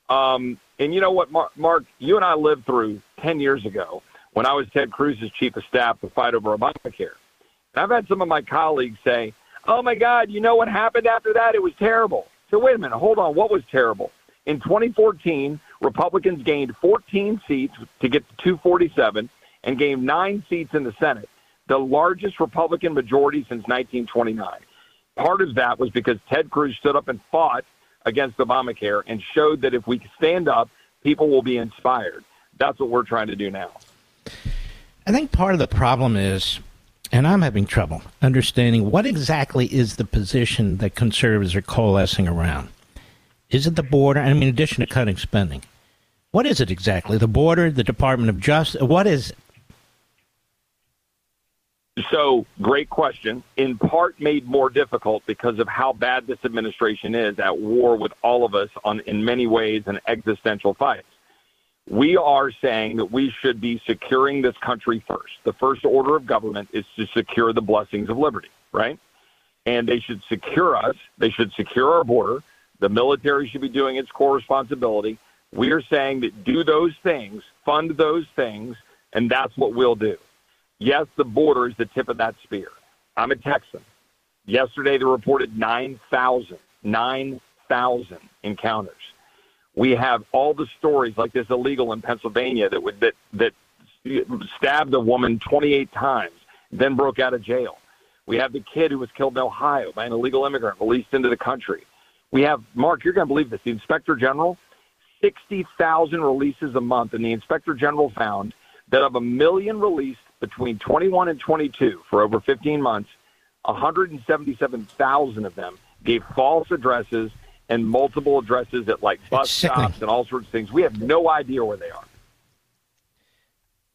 Um, and you know what, Mark, Mark, you and I lived through 10 years ago when I was Ted Cruz's chief of staff to fight over Obamacare. And I've had some of my colleagues say, oh my God, you know what happened after that? It was terrible. So wait a minute, hold on. What was terrible? In 2014, Republicans gained 14 seats to get to 247 and gained nine seats in the Senate, the largest Republican majority since 1929. Part of that was because Ted Cruz stood up and fought against Obamacare and showed that if we stand up, people will be inspired. That's what we're trying to do now. I think part of the problem is, and I'm having trouble understanding what exactly is the position that conservatives are coalescing around. Is it the border? I mean, in addition to cutting spending, what is it exactly? The border, the Department of Justice? What is it? So, great question. In part, made more difficult because of how bad this administration is at war with all of us on, in many ways, an existential fight. We are saying that we should be securing this country first. The first order of government is to secure the blessings of liberty, right? And they should secure us. They should secure our border. The military should be doing its core responsibility. We are saying that do those things, fund those things, and that's what we'll do. Yes, the border is the tip of that spear. I'm a Texan. Yesterday, they reported 9,000, 9,000 encounters. We have all the stories like this illegal in Pennsylvania that would that that stabbed a woman 28 times, then broke out of jail. We have the kid who was killed in Ohio by an illegal immigrant released into the country. We have Mark. You're going to believe this. The Inspector General, 60,000 releases a month, and the Inspector General found that of a million released between 21 and 22 for over 15 months, 177,000 of them gave false addresses and multiple addresses at like bus stops and all sorts of things. We have no idea where they are.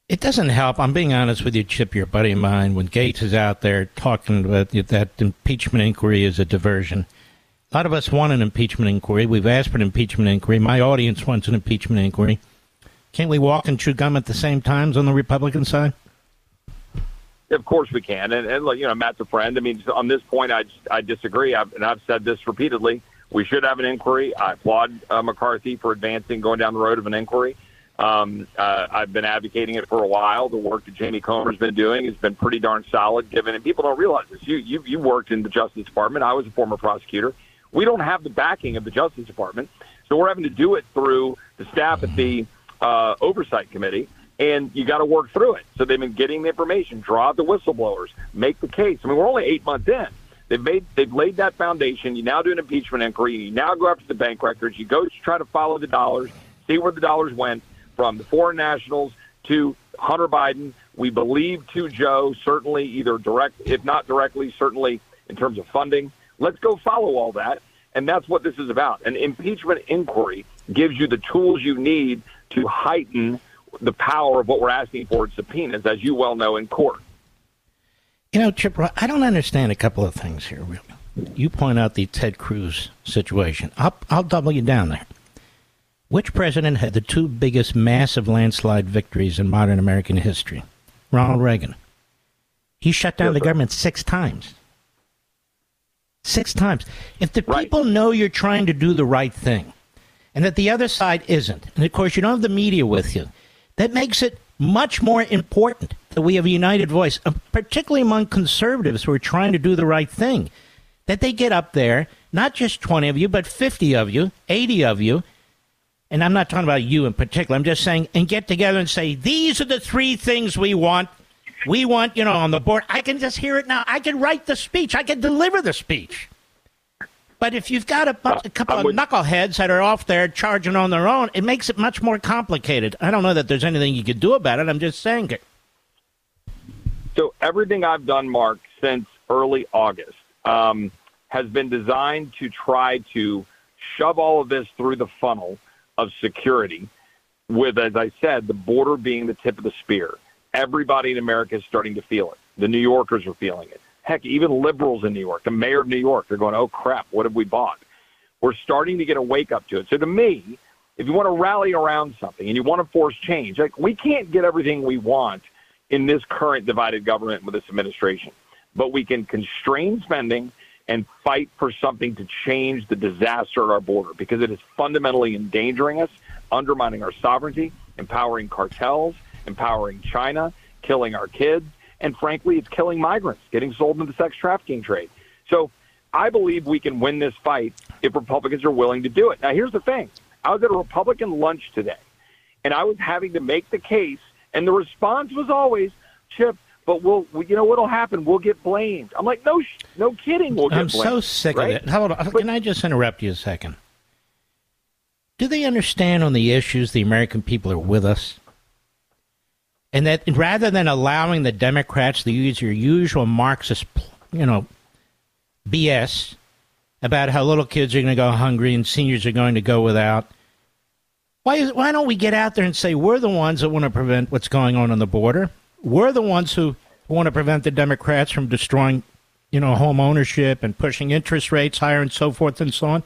It doesn't help. I'm being honest with you, Chip, your buddy of mine, when Gaetz is out there talking about that impeachment inquiry is a diversion. A lot of us want an impeachment inquiry. We've asked for an impeachment inquiry. My audience wants an impeachment inquiry. Can't we walk and chew gum at the same times on the Republican side? Of course we can, and, and you know Matt's a friend. I mean, on this point, I I disagree, I've, and I've said this repeatedly. We should have an inquiry. I applaud uh, McCarthy for advancing, going down the road of an inquiry. Um, uh, I've been advocating it for a while. The work that Jamie Comer's been doing has been pretty darn solid. Given and people don't realize this. You you you worked in the Justice Department. I was a former prosecutor. We don't have the backing of the Justice Department, so we're having to do it through the staff at the uh, Oversight Committee and you got to work through it. So they've been getting the information, draw the whistleblowers, make the case. I mean, we're only eight months in. They've made they've laid that foundation. You now do an impeachment inquiry. You now go after the bank records. You go to try to follow the dollars, see where the dollars went from the foreign nationals to Hunter Biden. We believe to Joe certainly either direct, if not directly, certainly in terms of funding. Let's go follow all that, and that's what this is about. An impeachment inquiry gives you the tools you need to heighten the power of what we're asking for in subpoenas, as you well know in court. You know, Chip, I don't understand a couple of things here. Really, you point out the Ted Cruz situation. I'll, I'll double you down there. Which president had the two biggest massive landslide victories in modern American history? Ronald Reagan. He shut down the government six times. Six times. If the people know you're trying to do the right thing and that the other side isn't, and of course you don't have the media with you, that makes it much more important that we have a united voice, uh, particularly among conservatives who are trying to do the right thing. That they get up there, not just 20 of you, but 50 of you, 80 of you, and I'm not talking about you in particular, I'm just saying, and get together and say, these are the three things we want. We want, you know, on the board. I can just hear it now. I can write the speech, I can deliver the speech. But if you've got a, bunch, a couple of knuckleheads that are off there charging on their own, it makes it much more complicated. I don't know that there's anything you could do about it. I'm just saying it. So everything I've done, Mark, since early August um, has been designed to try to shove all of this through the funnel of security, with, as I said, the border being the tip of the spear. Everybody in America is starting to feel it. The New Yorkers are feeling it. Heck, even liberals in New York, the mayor of New York, they're going, oh crap, what have we bought? We're starting to get a wake up to it. So to me, if you want to rally around something and you want to force change, like we can't get everything we want in this current divided government with this administration, but we can constrain spending and fight for something to change the disaster at our border because it is fundamentally endangering us, undermining our sovereignty, empowering cartels, empowering China, killing our kids, and frankly, it's killing migrants, getting sold into the sex trafficking trade. So I believe we can win this fight if Republicans are willing to do it. Now, here's the thing I was at a Republican lunch today, and I was having to make the case, and the response was always, Chip, but we'll, you know what'll happen? We'll get blamed. I'm like, no, no kidding. We'll get I'm blamed. so sick right? of it. Hold on. Uh, can I just interrupt you a second? Do they understand on the issues the American people are with us? And that rather than allowing the Democrats to use your usual Marxist, you know, BS about how little kids are going to go hungry and seniors are going to go without, why, is, why don't we get out there and say we're the ones that want to prevent what's going on on the border? We're the ones who want to prevent the Democrats from destroying, you know, home ownership and pushing interest rates higher and so forth and so on.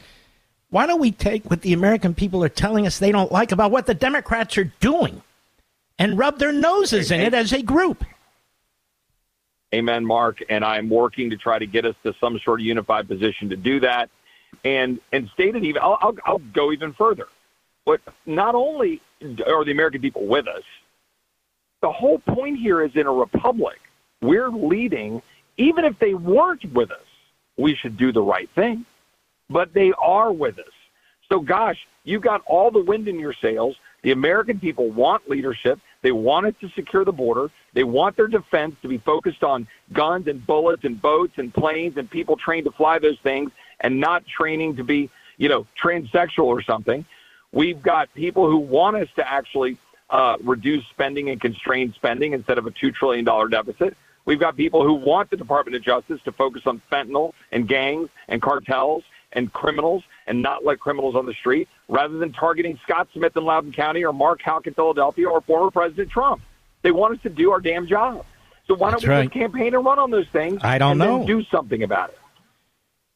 Why don't we take what the American people are telling us they don't like about what the Democrats are doing and rub their noses in it as a group? Amen, Mark. And I'm working to try to get us to some sort of unified position to do that. And and stated even, I'll, I'll, I'll go even further. But not only are the American people with us, the whole point here is in a republic, we're leading. Even if they weren't with us, we should do the right thing. But they are with us. So, gosh, you've got all the wind in your sails. The American people want leadership. They want it to secure the border. They want their defense to be focused on guns and bullets and boats and planes and people trained to fly those things and not training to be, you know, transsexual or something. We've got people who want us to actually uh, reduce spending and constrain spending instead of a $2 trillion deficit. We've got people who want the Department of Justice to focus on fentanyl and gangs and cartels and criminals and not let criminals on the street rather than targeting Scott Smith in Loudoun County or Mark Houck in Philadelphia or former President Trump. They want us to do our damn job. So why That's don't we right. just campaign and run on those things? I don't and know. Then do something about it.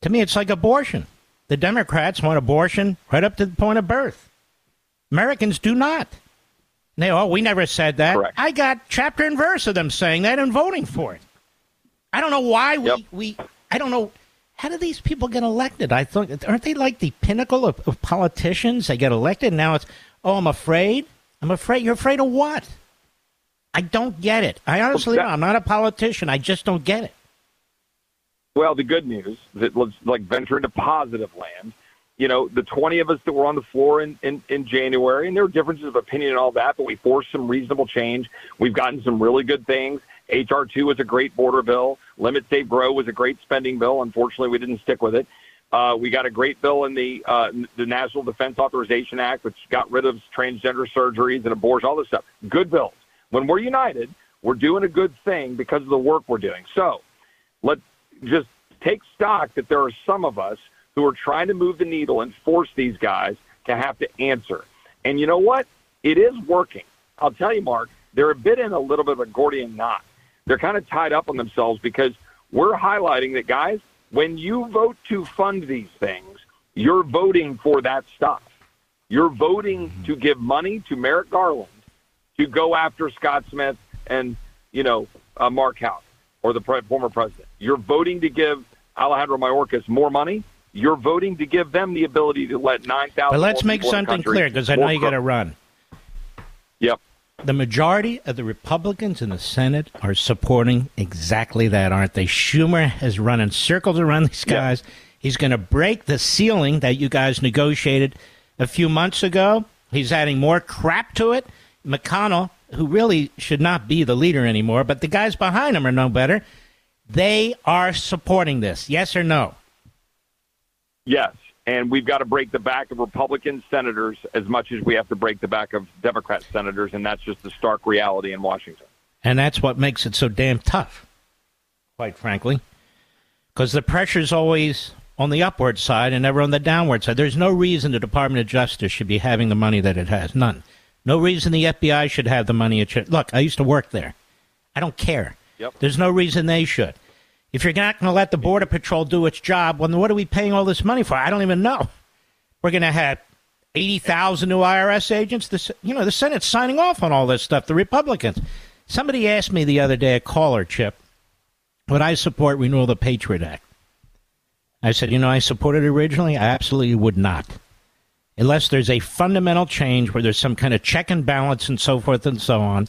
To me, it's like abortion. The Democrats want abortion right up to the point of birth. Americans do not. They, oh, we never said that. I got chapter and verse of them saying that and voting for it. I don't know why we, we I don't know. How do these people get elected? I thought, aren't they like the pinnacle of, of politicians? They get elected, and now it's, oh, I'm afraid. I'm afraid. You're afraid of what? I don't get it. I honestly, don't. I'm not a politician. I just don't get it. Well, the good news that let's like venture into positive land. You know, the 20 of us that were on the floor in, in, in January, and there are differences of opinion and all that, but we forced some reasonable change. We've gotten some really good things. HR two was a great border bill. Limit Save Grow was a great spending bill. Unfortunately, we didn't stick with it. Uh, we got a great bill in the uh, the National Defense Authorization Act, which got rid of transgender surgeries and abortion, all this stuff. Good bills. When we're united, we're doing a good thing because of the work we're doing. So let's just take stock that there are some of us who are trying to move the needle and force these guys to have to answer. And you know what? It is working. I'll tell you, Mark, they're a bit in a little bit of a Gordian knot. They're kind of tied up on themselves because we're highlighting that, guys, when you vote to fund these things, you're voting for that stuff. You're voting to give money to Merrick Garland to go after Scott Smith and, you know, uh, Mark Houck or the pre- former president. You're voting to give Alejandro Mayorkas more money. You're voting to give them the ability to let 9,000 But let's make people in the something clear because I know you got to run. Yep. The majority of the Republicans in the Senate are supporting exactly that, aren't they? Schumer has run in circles around these guys. He's going to break the ceiling that you guys negotiated a few months ago. He's adding more crap to it. McConnell, who really should not be the leader anymore, but the guys behind him are no better. They are supporting this. Yes or no? Yes. And we've got to break the back of Republican senators as much as we have to break the back of Democrat senators, and that's just the stark reality in Washington. And that's what makes it so damn tough, quite frankly. Because the pressure's always on the upward side and never on the downward side. There's no reason the Department of Justice should be having the money that it has. None. No reason the FBI should have the money it should. Look, I used to work there. I don't care. Yep. There's no reason they should. If you're not going to let the Border Patrol do its job, well, then what are we paying all this money for? I don't even know. We're going to have 80,000 new IRS agents. The, you know, the Senate's signing off on all this stuff, the Republicans. Somebody asked me the other day, a caller, Chip, would I support renewal of the Patriot Act? I said, you know, I supported it originally. I absolutely would not. Unless there's a fundamental change where there's some kind of check and balance and so forth and so on.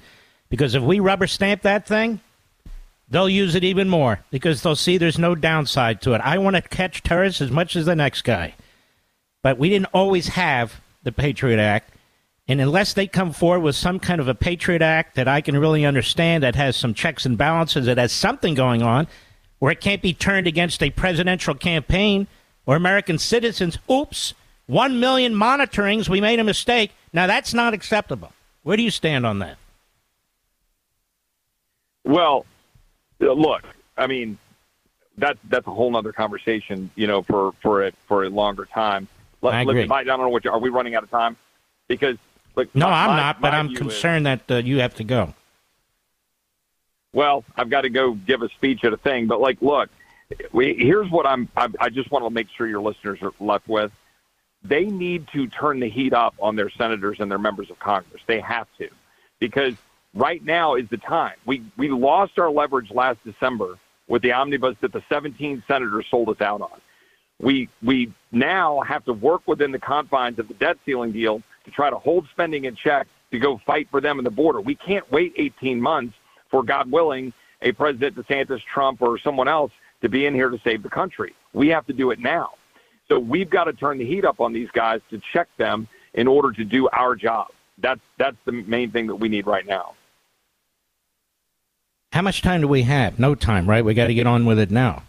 Because if we rubber stamp that thing, they'll use it even more because they'll see there's no downside to it. I want to catch terrorists as much as the next guy. But we didn't always have the Patriot Act. And unless they come forward with some kind of a Patriot Act that I can really understand, that has some checks and balances, that has something going on, where it can't be turned against a presidential campaign or American citizens, oops, one million monitorings, we made a mistake. Now that's not acceptable. Where do you stand on that? Well, look, I mean, that's that's a whole other conversation, you know, for for it for a longer time. Let, I let agree. I don't know what you, are we running out of time? Because like No, my- I'm my- not, but my I'm view is- concerned that uh, you have to go. well, I've got to go give a speech at a thing, but like, look, we, here's what I'm. I, I just want to make sure your listeners are left with. They need to turn the heat up on their senators and their members of Congress. They have to, because right now is the time. We we lost our leverage last December with the omnibus that the 17 senators sold us out on. We we now have to work within the confines of the debt ceiling deal to try to hold spending in check to go fight for them in the border. We can't wait 18 months for God willing a President DeSantis, Trump, or someone else to be in here to save the country. We have to do it now. So we've got to turn the heat up on these guys to check them in order to do our job. That's that's the main thing that we need right now. How much time do we have? No time, right? We got to get on with it now.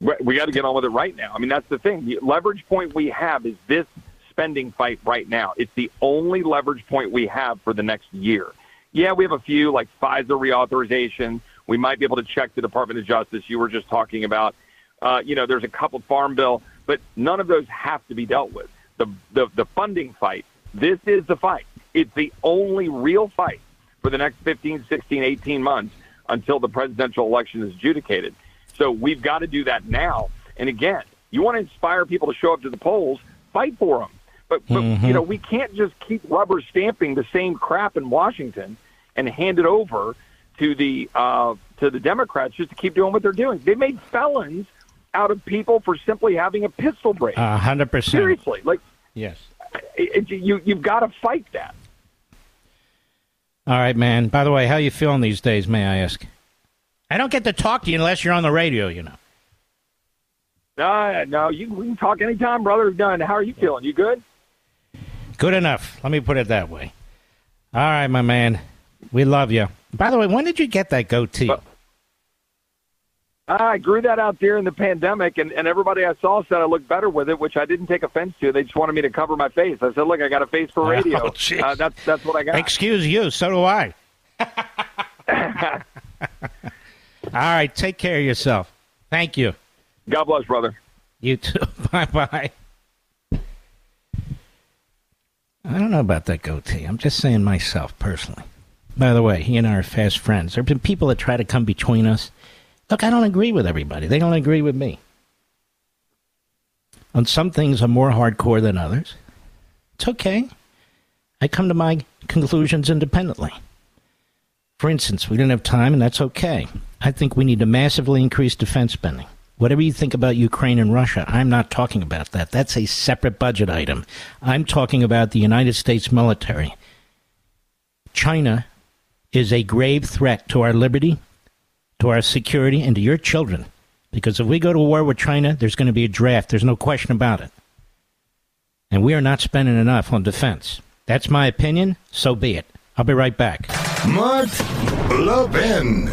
We- got to get on with it right now. I mean, that's the thing. The leverage point we have is this spending fight right now. It's the only leverage point we have for the next year. Yeah, we have a few like FISA reauthorization. We might be able to check the Department of Justice you were just talking about. Uh, you know, there's a couple farm bill, but none of those have to be dealt with. The, the the funding fight. This is the fight. It's the only real fight for the next 15, 16, 18 months until the presidential election is adjudicated. So we've got to do that now. And again, you want to inspire people to show up to the polls, fight for them. But, but you know, we can't just keep rubber stamping the same crap in Washington and hand it over to the uh, to the Democrats just to keep doing what they're doing. They made felons out of people for simply having a pistol break. A hundred percent. Seriously, like Yes. it, it, you you've got to fight that. All right, man. By the way, how you feeling these days, may I ask? I don't get to talk to you unless you're on the radio, you know. No, no, you we can talk anytime, brother. Done. How are you feeling? You good? Good enough. Let me put it that way. All right, my man. We love you. By the way, when did you get that goatee? I grew that out there in the pandemic, and, and everybody I saw said I looked better with it, which I didn't take offense to. They just wanted me to cover my face. I said, "Look, I got a face for radio. Oh, uh, that's that's what I got." Excuse you. So do I. All right. Take care of yourself. Thank you. God bless, brother. You too. bye bye. I don't know about that goatee. I'm just saying myself personally. By the way, he and I are fast friends. There have been people that try to come between us. Look, I don't agree with everybody. They don't agree with me. On some things, I'm more hardcore than others. It's okay. I come to my conclusions independently. For instance, we didn't have time, and that's okay. I think we need to massively increase defense spending. Whatever you think about Ukraine and Russia, I'm not talking about that. That's a separate budget item. I'm talking about the United States military. China is a grave threat to our liberty, to our security, and to your children. Because if we go to war with China, there's going to be a draft. There's no question about it. And we are not spending enough on defense. That's my opinion. So be it. I'll be right back. Mark Levin.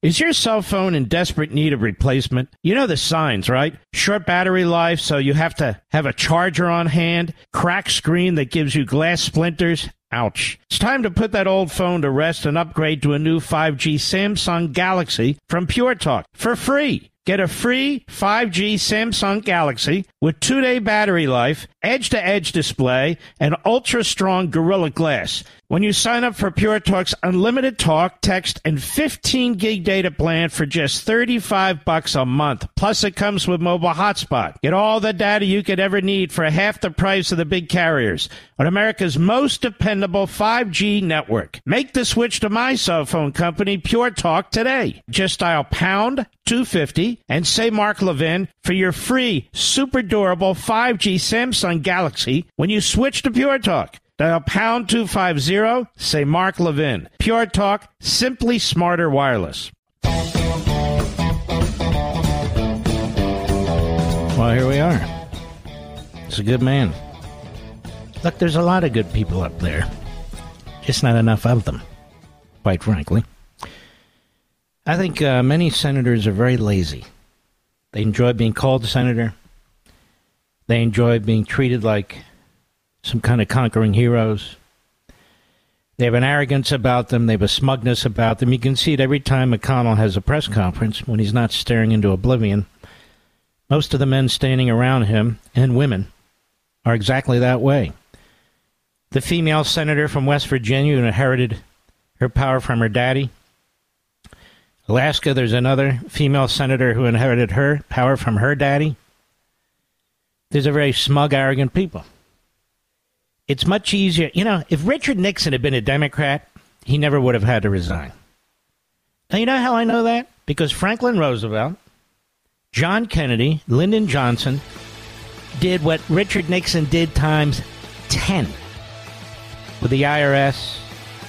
Is your cell phone in desperate need of replacement? You know the signs, right? Short battery life, so you have to have a charger on hand, cracked screen that gives you glass splinters. Ouch. It's time to put that old phone to rest and upgrade to a new 5G Samsung Galaxy from Pure Talk for free. Get a free 5G Samsung Galaxy with two day battery life, edge to edge display, and ultra strong Gorilla Glass when you sign up for Pure Talk's unlimited talk, text, and 15 gig data plan for just 35 bucks a month. Plus, it comes with mobile hotspot. Get all the data you could ever need for half the price of the big carriers on America's most dependable 5G network. Make the switch to my cell phone company, Pure Talk, today. Just dial pound 250 and say Mark Levin for your free, super durable 5G Samsung Galaxy when you switch to Pure Talk. Dial pound 250, say Mark Levin. Pure Talk, simply smarter wireless. Well, here we are. It's a good man. Look, there's a lot of good people up there. Just not enough of them, quite frankly. I think uh, many senators are very lazy. They enjoy being called senator. They enjoy being treated like some kind of conquering heroes. They have an arrogance about them. They have a smugness about them. You can see it every time McConnell has a press conference when he's not staring into oblivion. Most of the men standing around him, and women, are exactly that way. The female senator from West Virginia who inherited her power from her daddy. Alaska, there's another female senator who inherited her power from her daddy. These are very smug, arrogant people it's much easier. You know, if Richard Nixon had been a Democrat, he never would have had to resign. Now, you know how I know that? Because Franklin Roosevelt, John Kennedy, Lyndon Johnson did what Richard Nixon did times 10 with the IRS,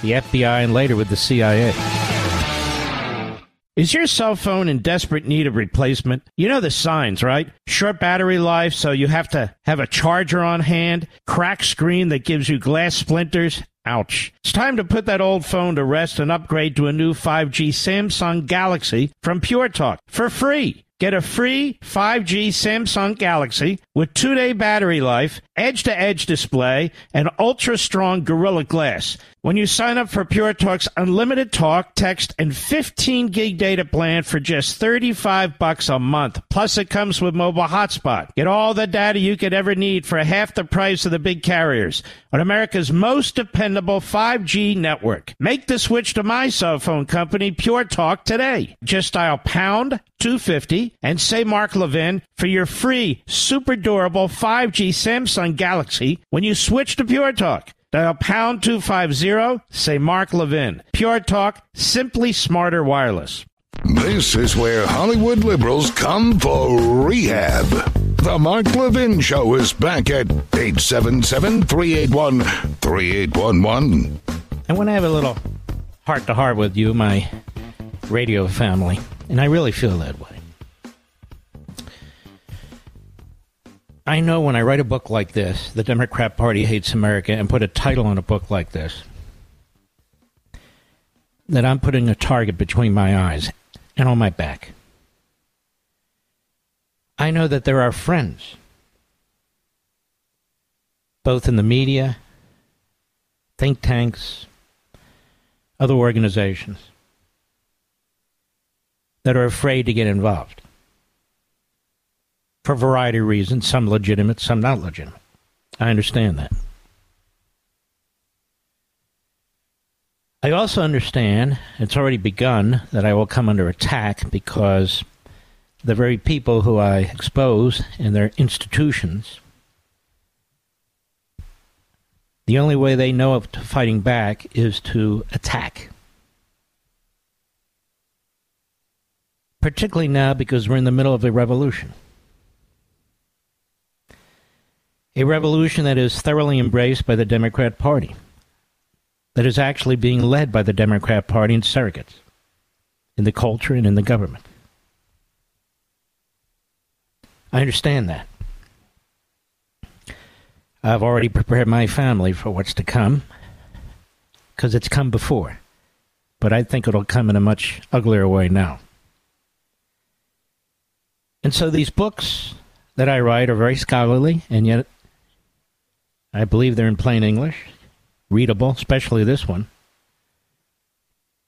the FBI, and later with the CIA. Is your cell phone in desperate need of replacement? You know the signs, right? Short battery life, so you have to have a charger on hand, cracked screen that gives you glass splinters. Ouch. It's time to put that old phone to rest and upgrade to a new 5G Samsung Galaxy from Pure Talk for free. Get a free 5G Samsung Galaxy with two day battery life, edge to edge display, and ultra strong Gorilla Glass when you sign up for Pure Talk's unlimited talk, text, and 15 gig data plan for just 35 bucks a month. Plus, it comes with mobile hotspot. Get all the data you could ever need for half the price of the big carriers on America's most dependable 5G network. Make the switch to my cell phone company, Pure Talk, today. Just dial pound 250 and say Mark Levin for your free, super durable 5G Samsung Galaxy when you switch to Pure Talk. Dial pound 250, say Mark Levin. Pure Talk, simply smarter wireless. This is where Hollywood liberals come for rehab. The Mark Levin Show is back at 877 381 3811. I want to have a little heart to heart with you, my radio family, and I really feel that way. I know when I write a book like this, The Democrat Party Hates America, and put a title on a book like this, that I'm putting a target between my eyes and on my back. I know that there are friends, both in the media, think tanks, other organizations, that are afraid to get involved for a variety of reasons, some legitimate, some not legitimate. I understand that. I also understand, it's already begun, that I will come under attack because the very people who I expose in their institutions, the only way they know of fighting back is to attack. Particularly now because we're in the middle of a revolution. A revolution that is thoroughly embraced by the Democrat Party, that is actually being led by the Democrat Party and surrogates in the culture and in the government. I understand that. I've already prepared my family for what's to come because it's come before. But I think it'll come in a much uglier way now. And so these books that I write are very scholarly, and yet I believe they're in plain English, readable, especially this one.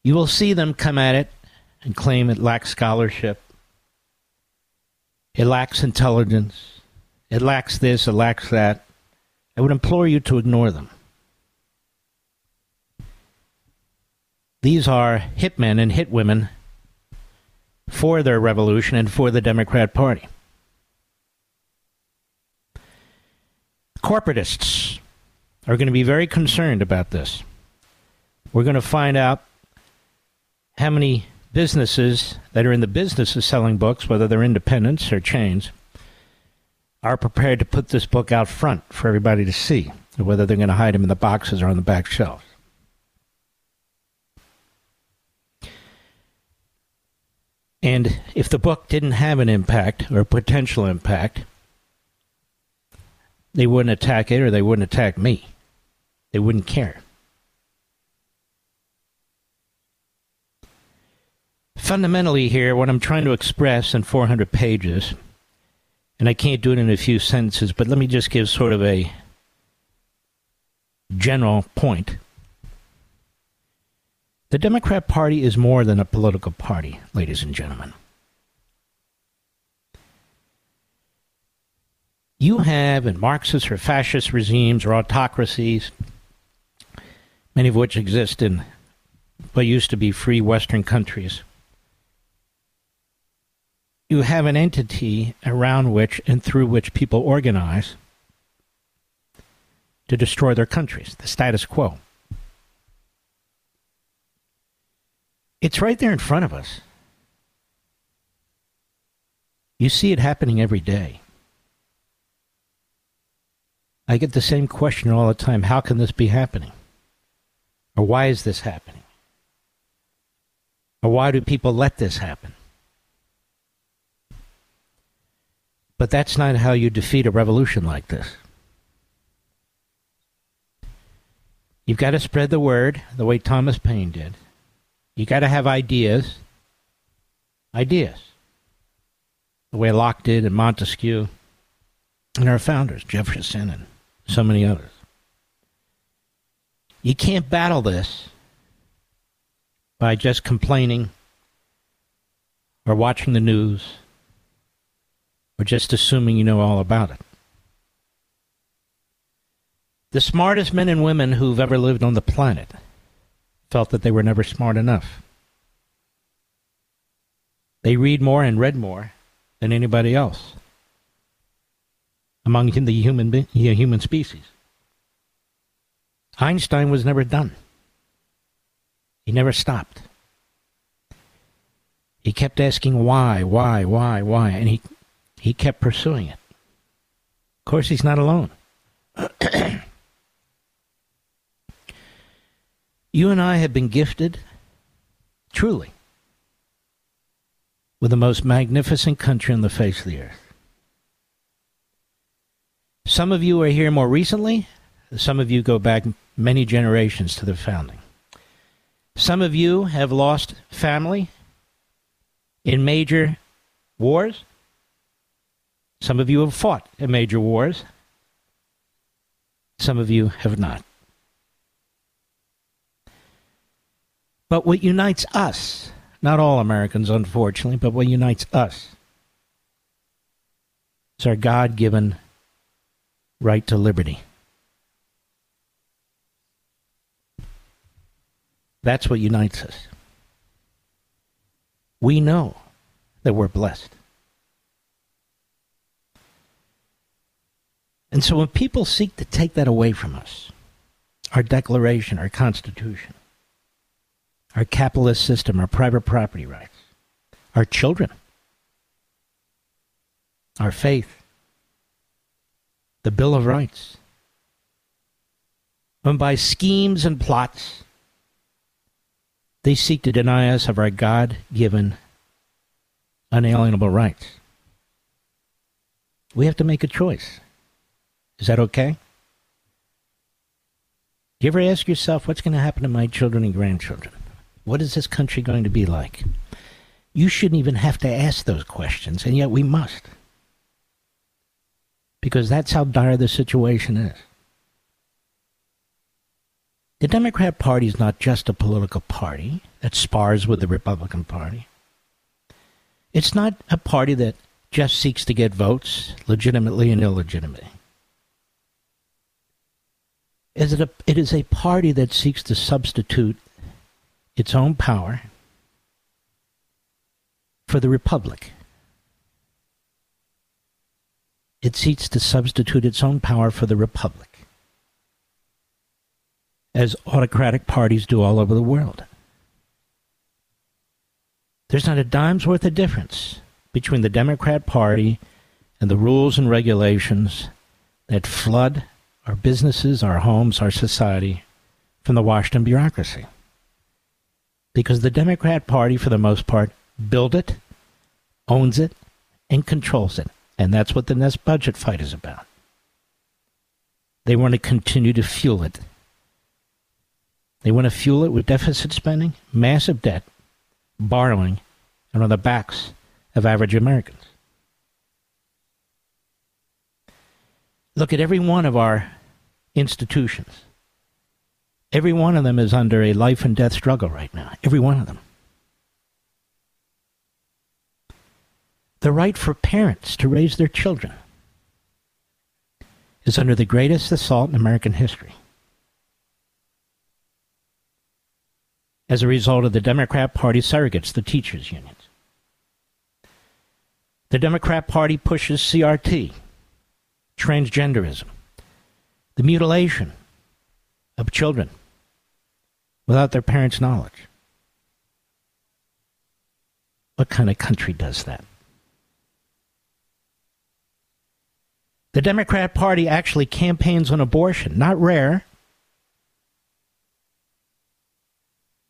You will see them come at it and claim it lacks scholarship, it lacks intelligence, it lacks this, it lacks that. I would implore you to ignore them. These are hitmen and hitwomen for their revolution and for the Democrat Party. Corporatists are going to be very concerned about this. We're going to find out how many businesses that are in the business of selling books, whether they're independents or chains, are prepared to put this book out front for everybody to see, or whether they're going to hide them in the boxes or on the back shelves. And if the book didn't have an impact or potential impact, they wouldn't attack it or they wouldn't attack me. They wouldn't care. Fundamentally, here, what I'm trying to express in 400 pages, and I can't do it in a few sentences, but let me just give sort of a general point. The Democrat Party is more than a political party, ladies and gentlemen. You have in Marxist or fascist regimes or autocracies, many of which exist in what used to be free Western countries, you have an entity around which and through which people organize to destroy their countries, the status quo. It's right there in front of us. You see it happening every day. I get the same question all the time how can this be happening? Or why is this happening? Or why do people let this happen? But that's not how you defeat a revolution like this. You've got to spread the word the way Thomas Paine did. You've got to have ideas. Ideas. The way Locke did and Montesquieu and our founders, Jefferson and so many others. You can't battle this by just complaining or watching the news or just assuming you know all about it. The smartest men and women who've ever lived on the planet felt that they were never smart enough. They read more and read more than anybody else among the human human species. Einstein was never done. He never stopped. He kept asking why, why, why, why, and he he kept pursuing it. Of course, he's not alone. You and I have been gifted, truly, with the most magnificent country on the face of the earth. Some of you are here more recently, some of you go back many generations to the founding. Some of you have lost family in major wars. Some of you have fought in major wars. Some of you have not. But what unites us, not all Americans, unfortunately, but what unites us is our God given right to liberty. That's what unites us. We know that we're blessed. And so when people seek to take that away from us, our Declaration, our Constitution, our capitalist system, our private property rights, our children, our faith, the Bill of Rights, when by schemes and plots they seek to deny us of our God given unalienable rights. We have to make a choice. Is that okay? Do you ever ask yourself what's going to happen to my children and grandchildren? What is this country going to be like? You shouldn't even have to ask those questions, and yet we must. Because that's how dire the situation is. The Democrat Party is not just a political party that spars with the Republican Party. It's not a party that just seeks to get votes legitimately and illegitimately. Is it, a, it is a party that seeks to substitute its own power for the Republic. It seeks to substitute its own power for the Republic as autocratic parties do all over the world. There's not a dime's worth of difference between the Democrat Party and the rules and regulations that flood our businesses, our homes, our society from the Washington bureaucracy. Because the Democrat Party, for the most part, built it, owns it, and controls it. And that's what the next budget fight is about. They want to continue to fuel it they want to fuel it with deficit spending, massive debt, borrowing, and on the backs of average Americans. Look at every one of our institutions. Every one of them is under a life and death struggle right now. Every one of them. The right for parents to raise their children is under the greatest assault in American history. as a result of the Democrat Party surrogates, the teachers' unions. The Democrat Party pushes CRT, transgenderism, the mutilation of children without their parents' knowledge. What kind of country does that? The Democrat Party actually campaigns on abortion, not rare,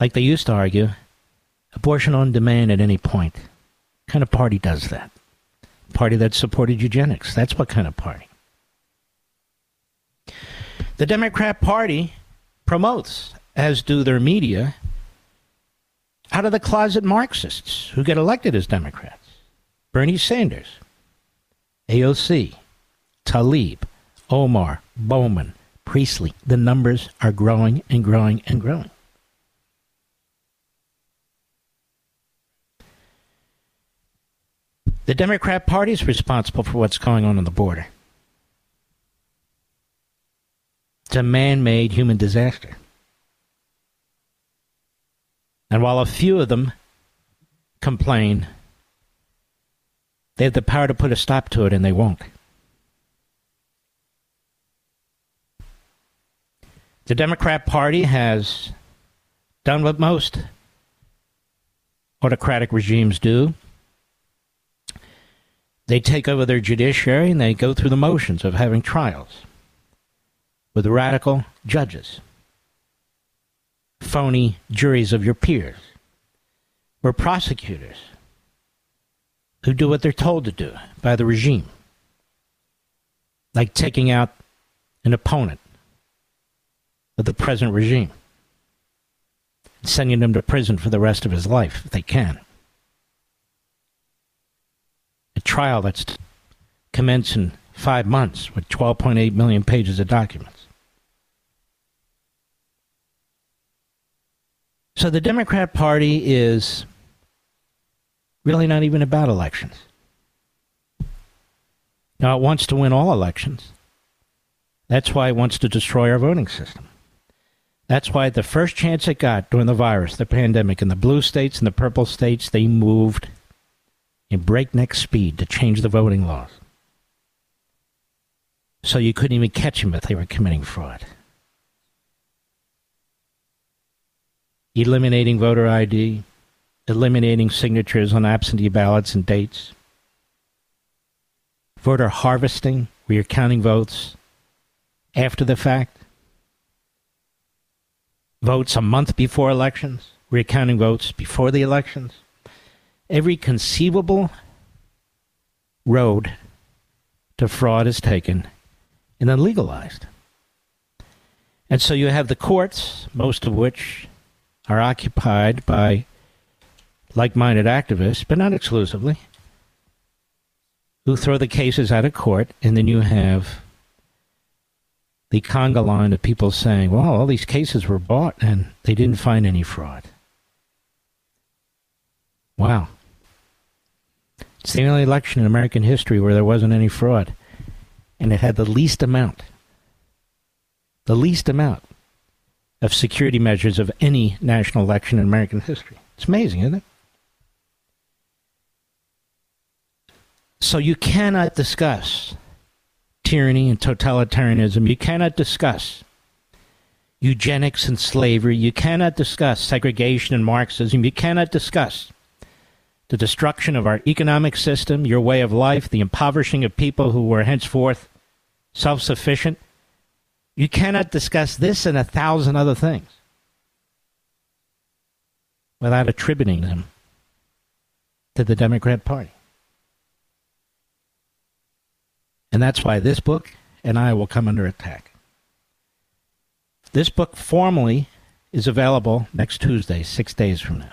like they used to argue, abortion on demand at any point. What kind of party does that? Party that supported eugenics. That's what kind of party. The Democrat Party promotes, as do their media, out of the closet Marxists who get elected as Democrats. Bernie Sanders, AOC, Tlaib, Omar, Bowman, Pressley. The numbers are growing and growing and growing. The Democrat Party is responsible for what's going on on the border. It's a man made human disaster. And while a few of them complain, they have the power to put a stop to it, and they won't. The Democrat Party has done what most autocratic regimes do. They take over their judiciary and they go through the motions of having trials with radical judges, phony juries of your peers, or prosecutors who do what they're told to do by the regime, like taking out an opponent of the present regime, sending him to prison for the rest of his life if they can a trial that's commenced in five months with 12.8 million pages of documents. So the Democrat Party is really not even about elections. Now, it wants to win all elections. That's why it wants to destroy our voting system. That's why the first chance it got during the virus, the pandemic, in the blue states and the purple states, they moved in breakneck speed to change the voting laws. So you couldn't even catch them if they were committing fraud. Eliminating voter ID, eliminating signatures on absentee ballots and dates, voter harvesting, where you're counting votes after the fact, votes a month before elections, recounting votes before the elections. Every conceivable road to fraud is taken and then legalized. And so you have the courts, most of which are occupied by like minded activists, but not exclusively, who throw the cases out of court, and then you have the conga line of people saying, well, all these cases were bought and they didn't find any fraud. Wow. It's the only election in American history where there wasn't any fraud. And it had the least amount, the least amount of security measures of any national election in American history. It's amazing, isn't it? So you cannot discuss tyranny and totalitarianism. You cannot discuss eugenics and slavery. You cannot discuss segregation and Marxism. You cannot discuss the destruction of our economic system, your way of life, the impoverishing of people who were henceforth self sufficient. You cannot discuss this and a thousand other things without attributing them to the Democrat Party. And that's why this book and I will come under attack. This book formally is available next Tuesday, six days from now.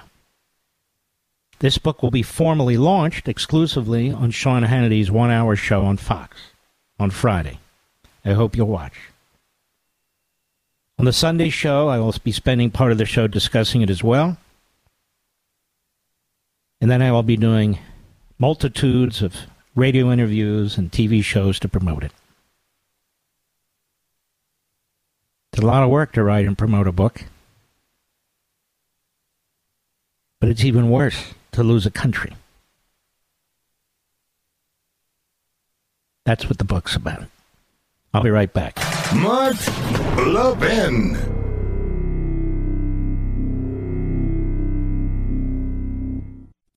This book will be formally launched exclusively on Sean Hannity's one hour show on Fox on Friday. I hope you'll watch. On the Sunday show, I will be spending part of the show discussing it as well. And then I will be doing multitudes of radio interviews, and TV shows to promote it. It's a lot of work to write and promote a book. But it's even worse to lose a country. That's what the book's about. I'll be right back. Mark Levin.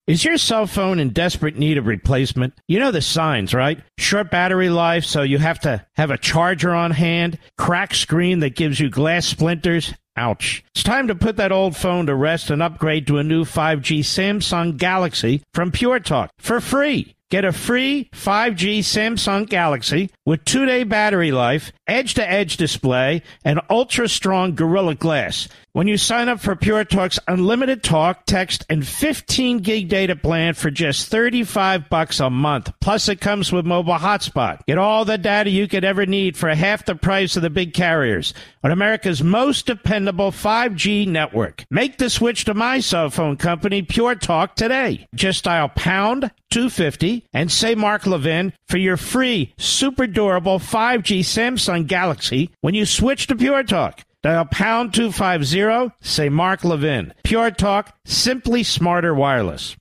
Is your cell phone in desperate need of replacement? You know the signs, right? Short battery life, so you have to have a charger on hand, cracked screen that gives you glass splinters. Ouch. It's time to put that old phone to rest and upgrade to a new 5G Samsung Galaxy from Pure Talk for free. Get a free 5G Samsung Galaxy with two day battery life, edge to edge display, and ultra strong Gorilla Glass when you sign up for Pure Talk's unlimited talk, text, and 15 gig data plan for just 35 bucks a month. Plus, it comes with mobile hotspot. Get all the data you could ever need for half the price of the big carriers on America's most dependable 5G network. Make the switch to my cell phone company, Pure Talk, today. Just dial pound 250 and say Mark Levin for your free, super durable 5G Samsung Galaxy when you switch to Pure Talk. Dial pound 250, say Mark Levin. Pure Talk, simply smarter wireless.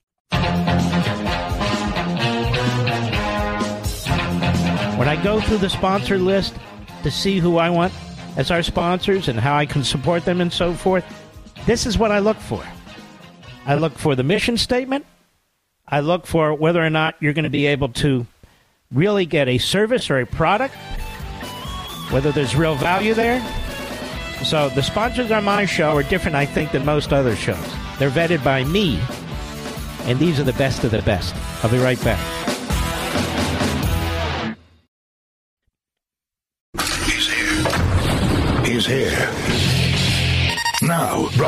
When I go through the sponsor list to see who I want as our sponsors and how I can support them and so forth, this is what I look for. I look for the mission statement. I look for whether or not you're going to be able to really get a service or a product, whether there's real value there so the sponsors on my show are different, I think, than most other shows. They're vetted by me, and these are the best of the best. I'll be right back.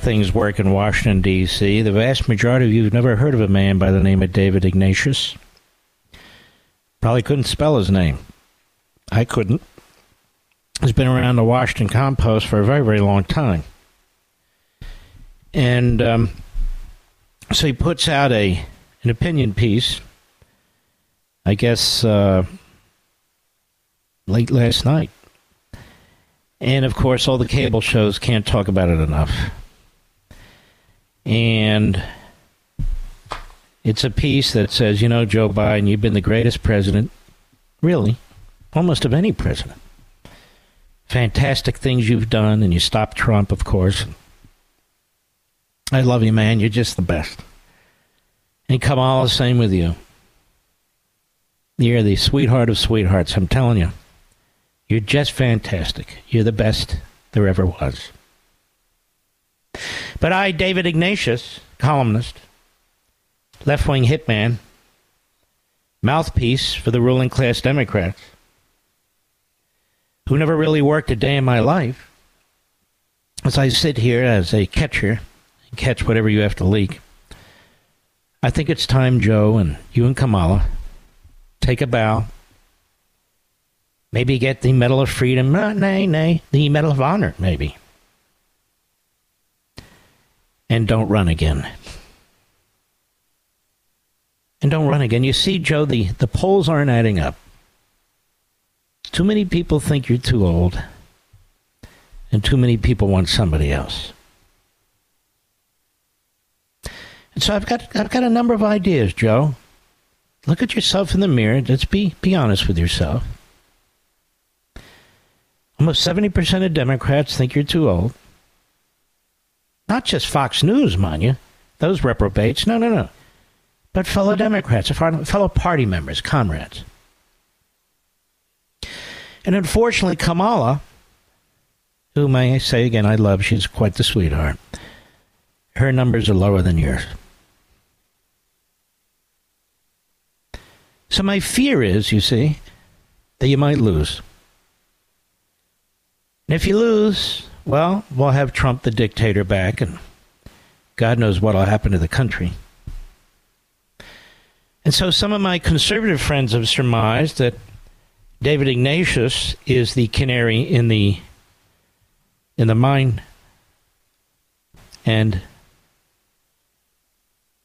things work in Washington, D.C., the vast majority of you have never heard of a man by the name of David Ignatius. Probably couldn't spell his name. I couldn't. He's been around the Washington Compost for a very, very long time. And um, so he puts out a an opinion piece, I guess, uh, late last night. And of course, all the cable shows can't talk about it enough. And it's a piece that says, you know, Joe Biden, you've been the greatest president, really, almost of any president. Fantastic things you've done, and you stopped Trump, of course. I love you, man. You're just the best. And Kamala, same with you. You're the sweetheart of sweethearts, I'm telling you. You're just fantastic. You're the best there ever was. But I, David Ignatius, columnist, left wing hitman, mouthpiece for the ruling class Democrats, who never really worked a day in my life, as I sit here as a catcher catch whatever you have to leak, I think it's time, Joe, and you and Kamala take a bow. Maybe get the Medal of Freedom. Uh, nay, nay, the Medal of Honor, maybe. And don't run again. And don't run again. You see, Joe, the, the polls aren't adding up. Too many people think you're too old, and too many people want somebody else. And so I've got I've got a number of ideas, Joe. Look at yourself in the mirror. Let's be be honest with yourself. Almost seventy percent of Democrats think you're too old. Not just Fox News, mind you. Those reprobates. No, no, no. But fellow Democrats, fellow party members, comrades. And unfortunately, Kamala, who may I say again I love, she's quite the sweetheart. Her numbers are lower than yours. So my fear is, you see, that you might lose. And if you lose, well, we'll have Trump the dictator back, and God knows what will happen to the country. And so some of my conservative friends have surmised that David Ignatius is the canary in the in the mine. And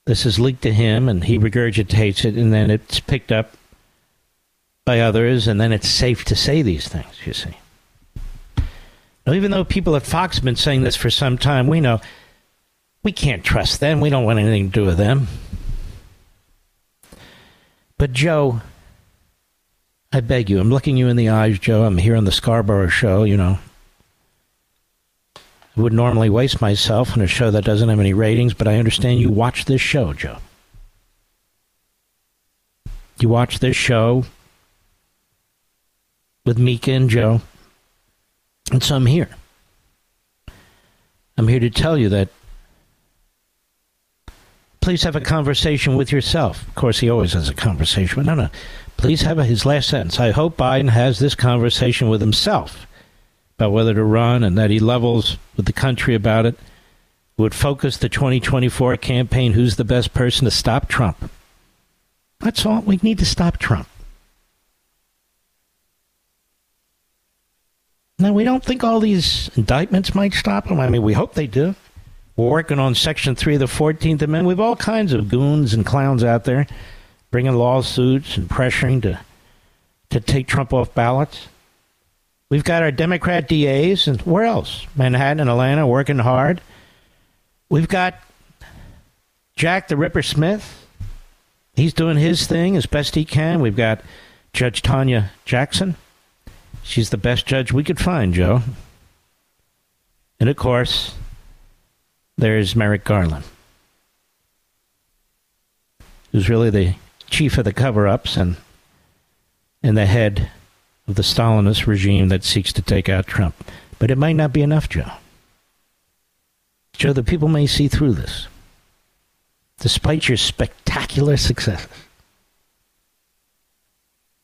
this is leaked to him and he regurgitates it and then it's picked up by others and then it's safe to say these things, you see. Even though people at Fox have been saying this for some time, we know we can't trust them. We don't want anything to do with them. But Joe, I beg you, I'm looking you in the eyes, Joe. I'm here on the Scarborough show, you know. I would normally waste myself on a show that doesn't have any ratings, but I understand you watch this show, Joe. You watch this show with Mika and Joe. And so I'm here. I'm here to tell you that please have a conversation with yourself. Of course, he always has a conversation, but no, no. Please have a, his last sentence. I hope Biden has this conversation with himself about whether to run and that he levels with the country about it. Would focus the 2024 campaign who's the best person to stop Trump. That's all. We need to stop Trump. Now, we don't think all these indictments might stop him. I mean, we hope they do. We're working on Section 3 of the 14th Amendment. We have all kinds of goons and clowns out there bringing lawsuits and pressuring to, to take Trump off ballots. We've got our Democrat DAs, and where else? Manhattan and Atlanta working hard. We've got Jack the Ripper Smith. He's doing his thing as best he can. We've got Judge Tanya Jackson. She's the best judge we could find, Joe. And of course, there's Merrick Garland, who's really the chief of the cover ups and, and the head of the Stalinist regime that seeks to take out Trump. But it might not be enough, Joe. Joe, the people may see through this. Despite your spectacular successes,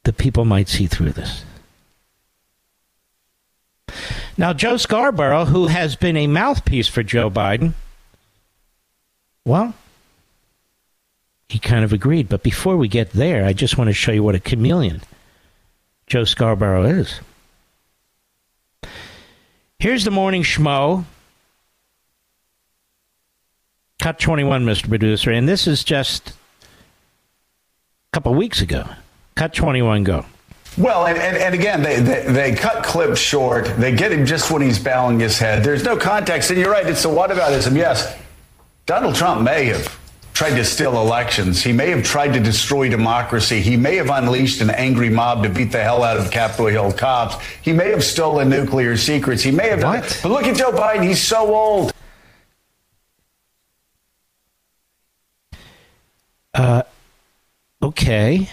the people might see through this. Now, Joe Scarborough, who has been a mouthpiece for Joe Biden, well, he kind of agreed. But before we get there, I just want to show you what a chameleon Joe Scarborough is. Here's the morning schmo. Cut 21, Mr. Producer. And this is just a couple weeks ago. Cut 21, go. Well, and, and, and again, they, they, they, cut clips short. They get him just when he's bowing his head. There's no context. And you're right, it's a whataboutism. Yes, Donald Trump may have tried to steal elections. He may have tried to destroy democracy. He may have unleashed an angry mob to beat the hell out of Capitol Hill cops. He may have stolen nuclear secrets. He may have what? done. But look at Joe Biden. He's so old. Uh, okay.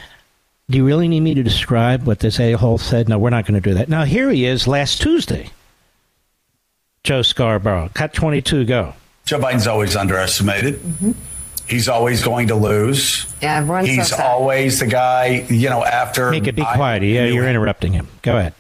Do you really need me to describe what this a hole said? No, we're not going to do that. Now, here he is last Tuesday. Joe Scarborough. Cut 22, go. Joe Biden's always underestimated. Mm-hmm. He's always going to lose. Yeah, everyone's He's so always the guy, you know, after. Make it be quiet. Yeah, you're interrupting him. Go ahead.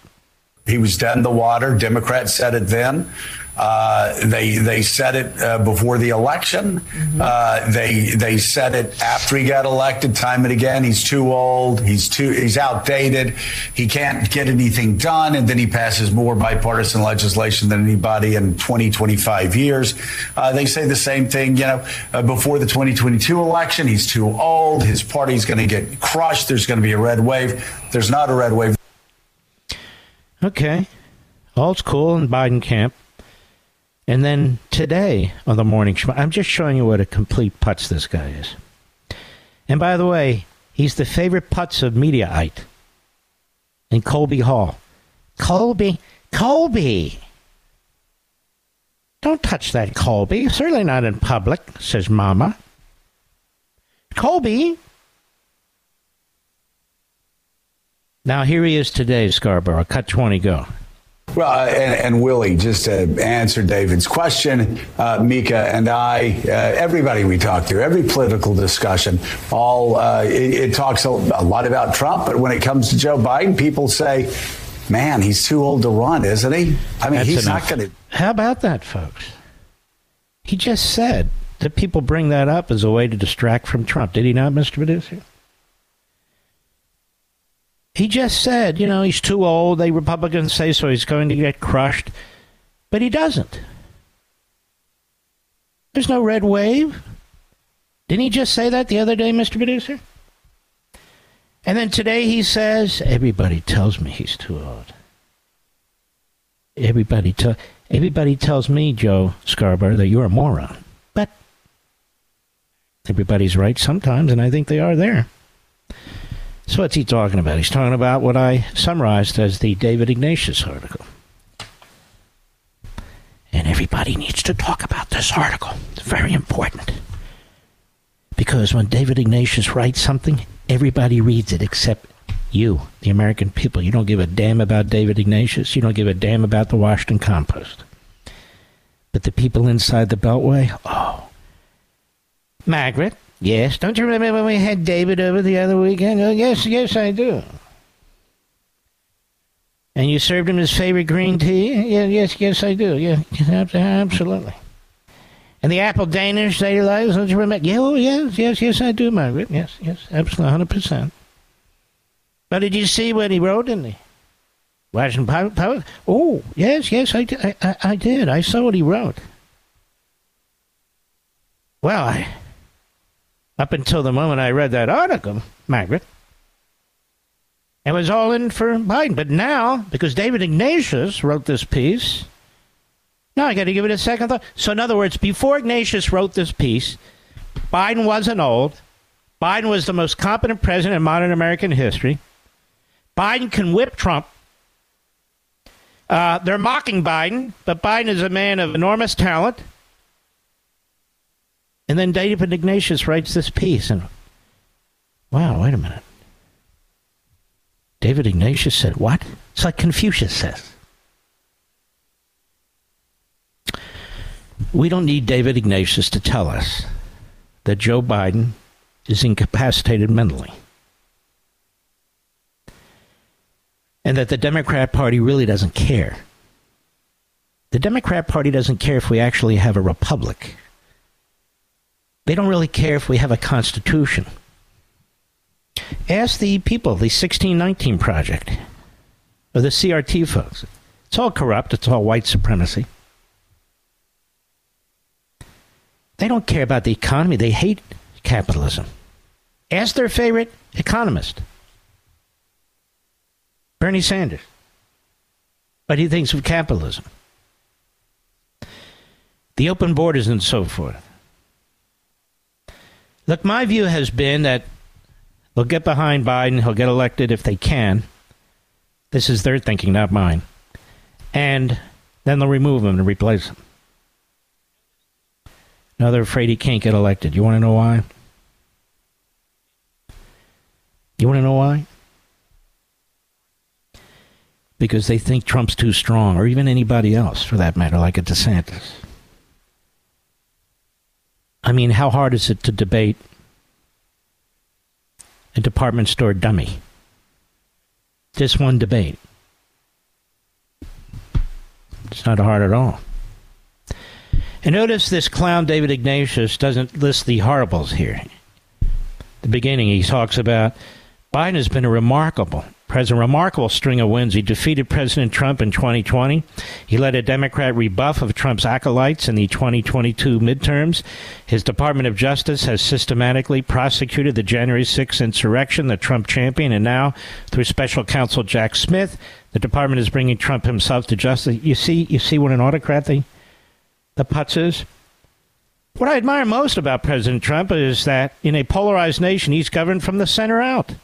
He was dead in the water. Democrats said it then. Uh, they they said it uh, before the election. Mm-hmm. Uh, they they said it after he got elected, time and again. He's too old. He's too he's outdated. He can't get anything done, and then he passes more bipartisan legislation than anybody in 20 25 years. Uh, they say the same thing. You know, uh, before the 2022 election, he's too old. His party's going to get crushed. There's going to be a red wave. There's not a red wave. Okay, all's cool in Biden camp. And then today on the morning show, I'm just showing you what a complete putz this guy is. And by the way, he's the favorite putz of Mediaite and Colby Hall. Colby, Colby. Don't touch that, Colby. Certainly not in public, says Mama. Colby. Now here he is today, Scarborough. Cut 20, go. Well, uh, and, and, Willie, just to answer David's question, uh, Mika and I, uh, everybody we talk to, every political discussion, all uh, it, it, talks a, a, lot about Trump, but when it comes to Joe Biden, people say, "Man, he's too old to run, isn't he?" I mean, That's he's enough. not going to. How about that, folks? He just said that people bring that up as a way to distract from Trump. Did he not, Mr. Producer? He just said, you know, he's too old. The Republicans say so. He's going to get crushed. But he doesn't. There's no red wave. Didn't he just say that the other day, Mr. Producer? And then today he says, everybody tells me he's too old. Everybody, te- everybody tells me, Joe Scarborough, that you're a moron. But everybody's right sometimes, and I think they are there. So what's he talking about? He's talking about what I summarized as the David Ignatius article. And everybody needs to talk about this article. It's very important. Because when David Ignatius writes something, everybody reads it except you, the American people. You don't give a damn about David Ignatius. You don't give a damn about the Washington Compost. But the people inside the Beltway, oh. Margaret, Yes. Don't you remember when we had David over the other weekend? Oh, yes, yes, I do. And you served him his favorite green tea? Yeah, yes, yes, I do. Yeah, absolutely. And the apple Danish they like, don't you remember? Yeah, oh, yes, yes, yes, I do, Margaret. Yes, yes, absolutely, 100%. But did you see what he wrote in the Washington Post? Oh, yes, yes, I, I, I did. I saw what he wrote. Well, I up until the moment I read that article, Margaret. It was all in for Biden. But now, because David Ignatius wrote this piece, now I got to give it a second thought. So, in other words, before Ignatius wrote this piece, Biden wasn't old. Biden was the most competent president in modern American history. Biden can whip Trump. Uh, they're mocking Biden, but Biden is a man of enormous talent. And then David Ignatius writes this piece, and wow, wait a minute. David Ignatius said, What? It's like Confucius says. We don't need David Ignatius to tell us that Joe Biden is incapacitated mentally. And that the Democrat Party really doesn't care The Democrat Party doesn't care if we actually have a republic. They don't really care if we have a constitution. Ask the people, the 1619 Project, or the CRT folks. It's all corrupt, it's all white supremacy. They don't care about the economy, they hate capitalism. Ask their favorite economist, Bernie Sanders, what he thinks of capitalism, the open borders, and so forth. Look, my view has been that they'll get behind Biden, he'll get elected if they can. This is their thinking, not mine. And then they'll remove him and replace him. Now they're afraid he can't get elected. You want to know why? You want to know why? Because they think Trump's too strong, or even anybody else for that matter, like a DeSantis. I mean, how hard is it to debate a department store dummy? Just one debate. It's not hard at all. And notice this clown David Ignatius doesn't list the horribles here. the beginning, he talks about Biden has been a remarkable president, remarkable string of wins. He defeated President Trump in 2020. He led a Democrat rebuff of Trump's acolytes in the 2022 midterms. His Department of Justice has systematically prosecuted the January 6th insurrection, the Trump champion, and now through special counsel Jack Smith, the department is bringing Trump himself to justice. You see, you see what an autocrat the the putz is. What I admire most about President Trump is that in a polarized nation, he's governed from the center out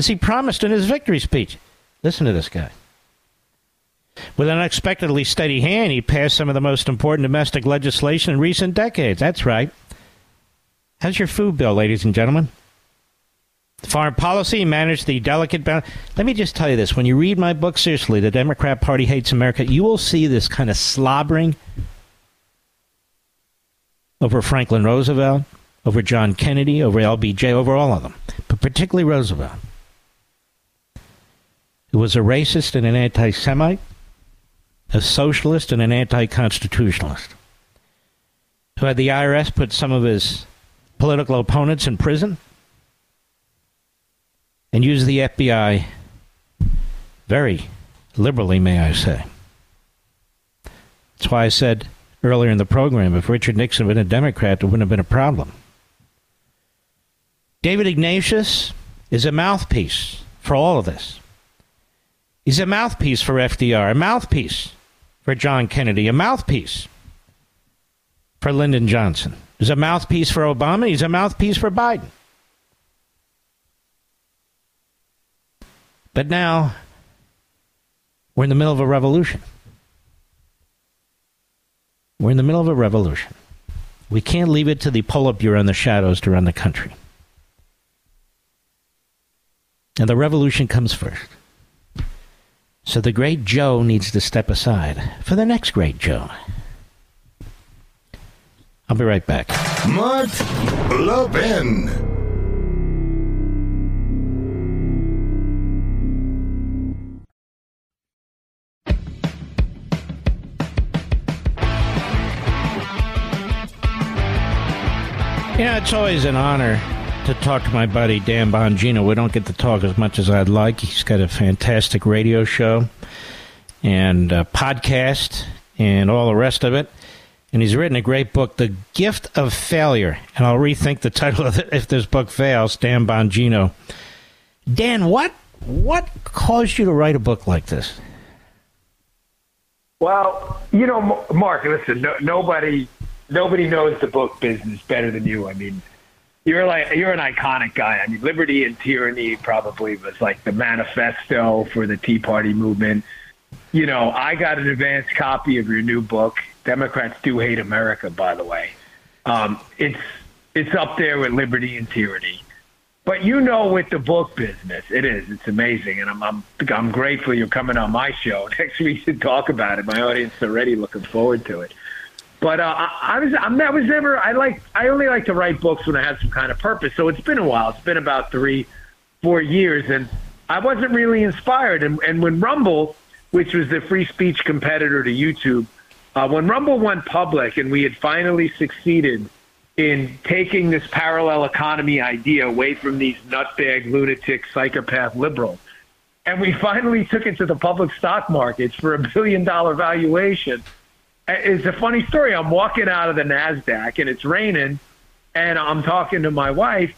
as he promised in his victory speech. Listen to this guy. With an unexpectedly steady hand, he passed some of the most important domestic legislation in recent decades. That's right. How's your food bill, ladies and gentlemen? Foreign policy managed the delicate balance. Let me just tell you this: when you read my book seriously, "The Democrat Party Hates America," you will see this kind of slobbering over Franklin Roosevelt, over John Kennedy, over LBJ, over all of them, but particularly Roosevelt who was a racist and an anti Semite, a socialist and an anti constitutionalist, who had the IRS put some of his political opponents in prison and used the FBI very liberally, may I say. That's why I said earlier in the program if Richard Nixon had been a Democrat, there wouldn't have been a problem. David Ignatius is a mouthpiece for all of this. He's a mouthpiece for FDR, a mouthpiece for John Kennedy, a mouthpiece for Lyndon Johnson. He's a mouthpiece for Obama. He's a mouthpiece for Biden. But now we're in the middle of a revolution. We're in the middle of a revolution. We can't leave it to the Politburo and the shadows to run the country. And the revolution comes first. So the great Joe needs to step aside for the next great Joe. I'll be right back. Mark Levin. You know, it's always an honor to talk to my buddy Dan Bongino. We don't get to talk as much as I'd like. He's got a fantastic radio show and podcast and all the rest of it. And he's written a great book, The Gift of Failure. And I'll rethink the title of it if this book fails, Dan Bongino. Dan, what what caused you to write a book like this? Well, you know, Mark, listen, no, nobody nobody knows the book business better than you. I mean, you're like you're an iconic guy. I mean, Liberty and Tyranny probably was like the manifesto for the Tea Party movement. You know, I got an advanced copy of your new book. Democrats do hate America, by the way. Um, it's it's up there with Liberty and Tyranny. But you know, with the book business, it is. It's amazing, and I'm I'm I'm grateful you're coming on my show next week to talk about it. My audience is already looking forward to it. But uh, I, I was I'm, I was never I like I only like to write books when I have some kind of purpose. So it's been a while. It's been about three, four years, and I wasn't really inspired. And, and when Rumble which was the free speech competitor to YouTube, uh, when Rumble went public and we had finally succeeded in taking this parallel economy idea away from these nutbag, lunatic, psychopath liberals, and we finally took it to the public stock markets for a billion dollar valuation. It's a funny story. I'm walking out of the NASDAQ and it's raining, and I'm talking to my wife,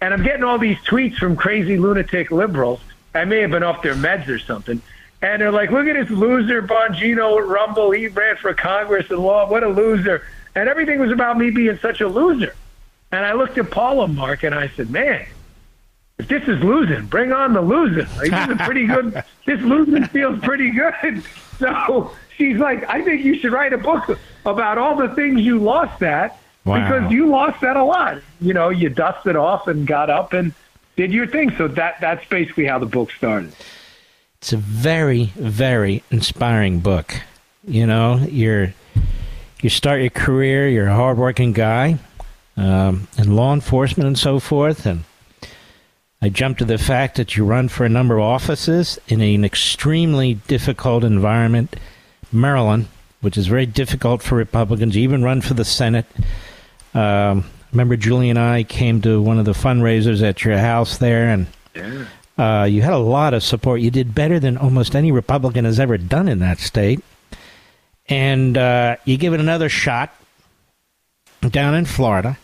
and I'm getting all these tweets from crazy lunatic liberals. I may have been off their meds or something. And they're like, look at this loser Bongino at Rumble. He ran for Congress and law. What a loser. And everything was about me being such a loser. And I looked at Paula Mark and I said, man, if this is losing, bring on the losing. Like, this is pretty good. this losing feels pretty good. So she's like, I think you should write a book about all the things you lost at Wow. because you lost that a lot. You know, you dusted off and got up and did your thing. So that that's basically how the book started. It's a very, very inspiring book. You know, you're you start your career, you're a hardworking guy um, in law enforcement and so forth, and I jump to the fact that you run for a number of offices in an extremely difficult environment, Maryland, which is very difficult for Republicans. Even run for the Senate. Um, remember, Julie and I came to one of the fundraisers at your house there, and uh, you had a lot of support. You did better than almost any Republican has ever done in that state. And uh, you give it another shot down in Florida,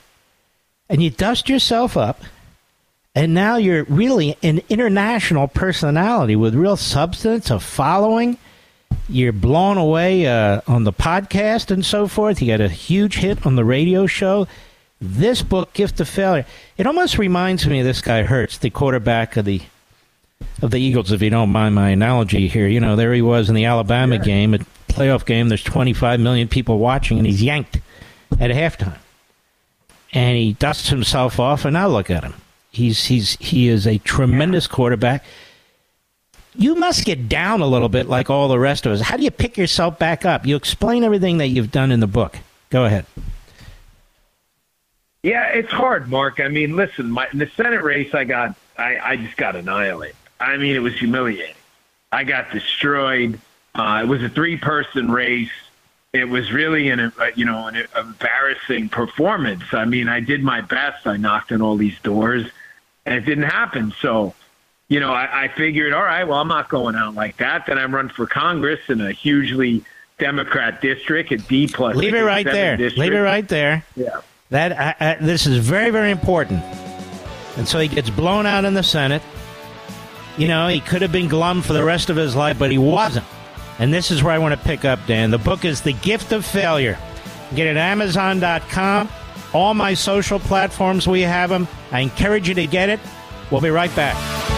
and you dust yourself up, and now you're really an international personality with real substance, a following. You're blown away uh, on the podcast and so forth. You got a huge hit on the radio show. This book, Gift of Failure, it almost reminds me of this guy Hurts, the quarterback of the of the Eagles. If you don't mind my analogy here, you know there he was in the Alabama game, a playoff game. There's 25 million people watching, and he's yanked at halftime, and he dusts himself off. And now look at him. He's he's he is a tremendous quarterback. You must get down a little bit like all the rest of us. How do you pick yourself back up? You explain everything that you've done in the book. Go ahead. Yeah, it's hard, Mark. I mean, listen, my, in the Senate race, I got, I, I just got annihilated. I mean, it was humiliating. I got destroyed. Uh, it was a three-person race. It was really an, uh, you know, an embarrassing performance. I mean, I did my best. I knocked on all these doors, and it didn't happen. So, you know, I, I figured, all right, well, I'm not going out like that. Then I'm run for Congress in a hugely Democrat district, a D plus. Leave it right there. district. Leave it right there. Yeah. That I, I, this is very very important. And so he gets blown out in the Senate. You know, he could have been glum for the rest of his life, but he wasn't. And this is where I want to pick up, Dan. The book is The Gift of Failure. Get it at Amazon.com. All my social platforms, we have them. I encourage you to get it. We'll be right back.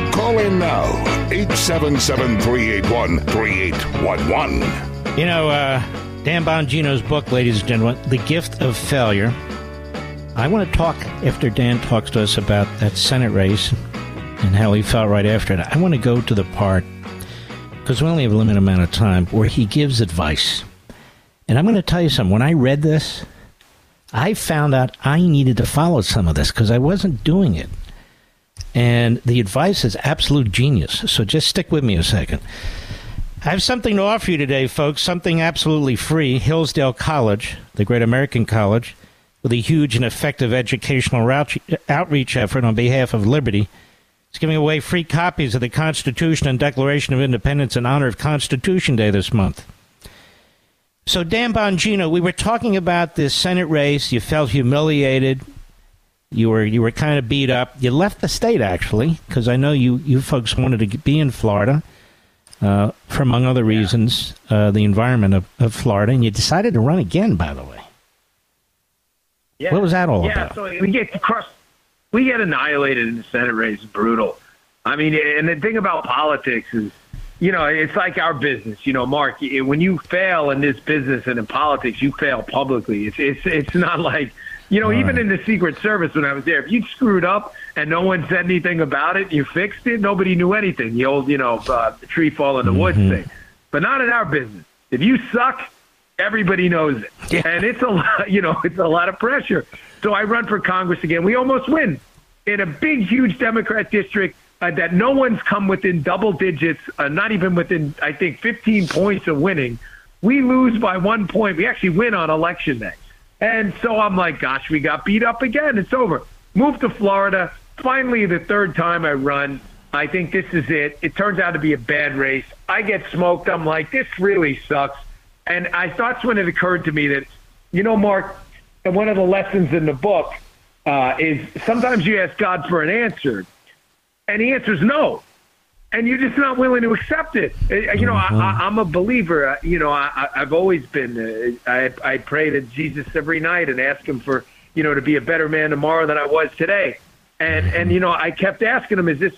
Call in now, 877 381 3811. You know, uh, Dan Bongino's book, ladies and gentlemen, The Gift of Failure. I want to talk after Dan talks to us about that Senate race and how he felt right after it. I want to go to the part, because we only have a limited amount of time, where he gives advice. And I'm going to tell you something. When I read this, I found out I needed to follow some of this because I wasn't doing it. And the advice is absolute genius. So just stick with me a second. I have something to offer you today, folks. Something absolutely free. Hillsdale College, the great American college, with a huge and effective educational outreach effort on behalf of liberty. It's giving away free copies of the Constitution and Declaration of Independence in honor of Constitution Day this month. So, Dan Bongino, we were talking about this Senate race. You felt humiliated. You were you were kind of beat up. You left the state actually because I know you you folks wanted to be in Florida uh, for among other reasons uh, the environment of, of Florida, and you decided to run again. By the way, yeah. what was that all yeah, about? Yeah, so we get crushed. We get annihilated in the Senate race. Brutal. I mean, and the thing about politics is, you know, it's like our business. You know, Mark, when you fail in this business and in politics, you fail publicly. It's it's it's not like you know, All even right. in the Secret Service when I was there, if you screwed up and no one said anything about it, you fixed it, nobody knew anything. The old, you know, uh, tree fall in the mm-hmm. woods thing. But not in our business. If you suck, everybody knows it. Yeah. And it's a lot, you know, it's a lot of pressure. So I run for Congress again. We almost win in a big, huge Democrat district uh, that no one's come within double digits, uh, not even within, I think, 15 points of winning. We lose by one point. We actually win on election day. And so I'm like, gosh, we got beat up again. It's over. Move to Florida. Finally, the third time I run, I think this is it. It turns out to be a bad race. I get smoked. I'm like, this really sucks. And I thought when it occurred to me that, you know, Mark, and one of the lessons in the book uh, is sometimes you ask God for an answer, and the answer is no and you're just not willing to accept it. Uh, you know, mm-hmm. I, am a believer. Uh, you know, I, have always been. Uh, I, I pray to Jesus every night and ask Him for you know to be a better man tomorrow than I was today. And mm-hmm. and you know, I kept asking Him, "Is this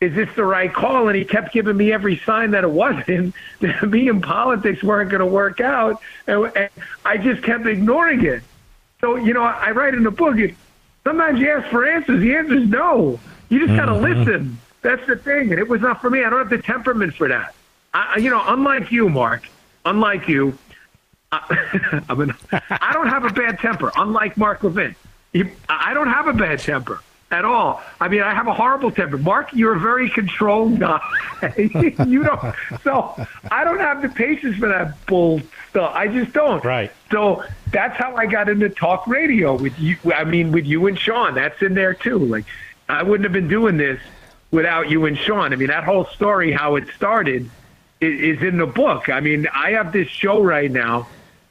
is this the right call?" And He kept giving me every sign that it wasn't. That me and politics weren't going to work out, and, and I just kept ignoring it. So you know, I write in the book. Sometimes you ask for answers. The answer is no. You just got to mm-hmm. listen. That's the thing, and it was not for me. I don't have the temperament for that. I, you know, unlike you, Mark, unlike you, I, I, mean, I don't have a bad temper. Unlike Mark Levin, I don't have a bad temper at all. I mean, I have a horrible temper. Mark, you're a very controlled guy. you don't. So I don't have the patience for that bull stuff. I just don't. Right. So that's how I got into talk radio with you. I mean, with you and Sean. That's in there too. Like, I wouldn't have been doing this without you and Sean. I mean, that whole story, how it started, is, in the book. I mean, I have this show right now,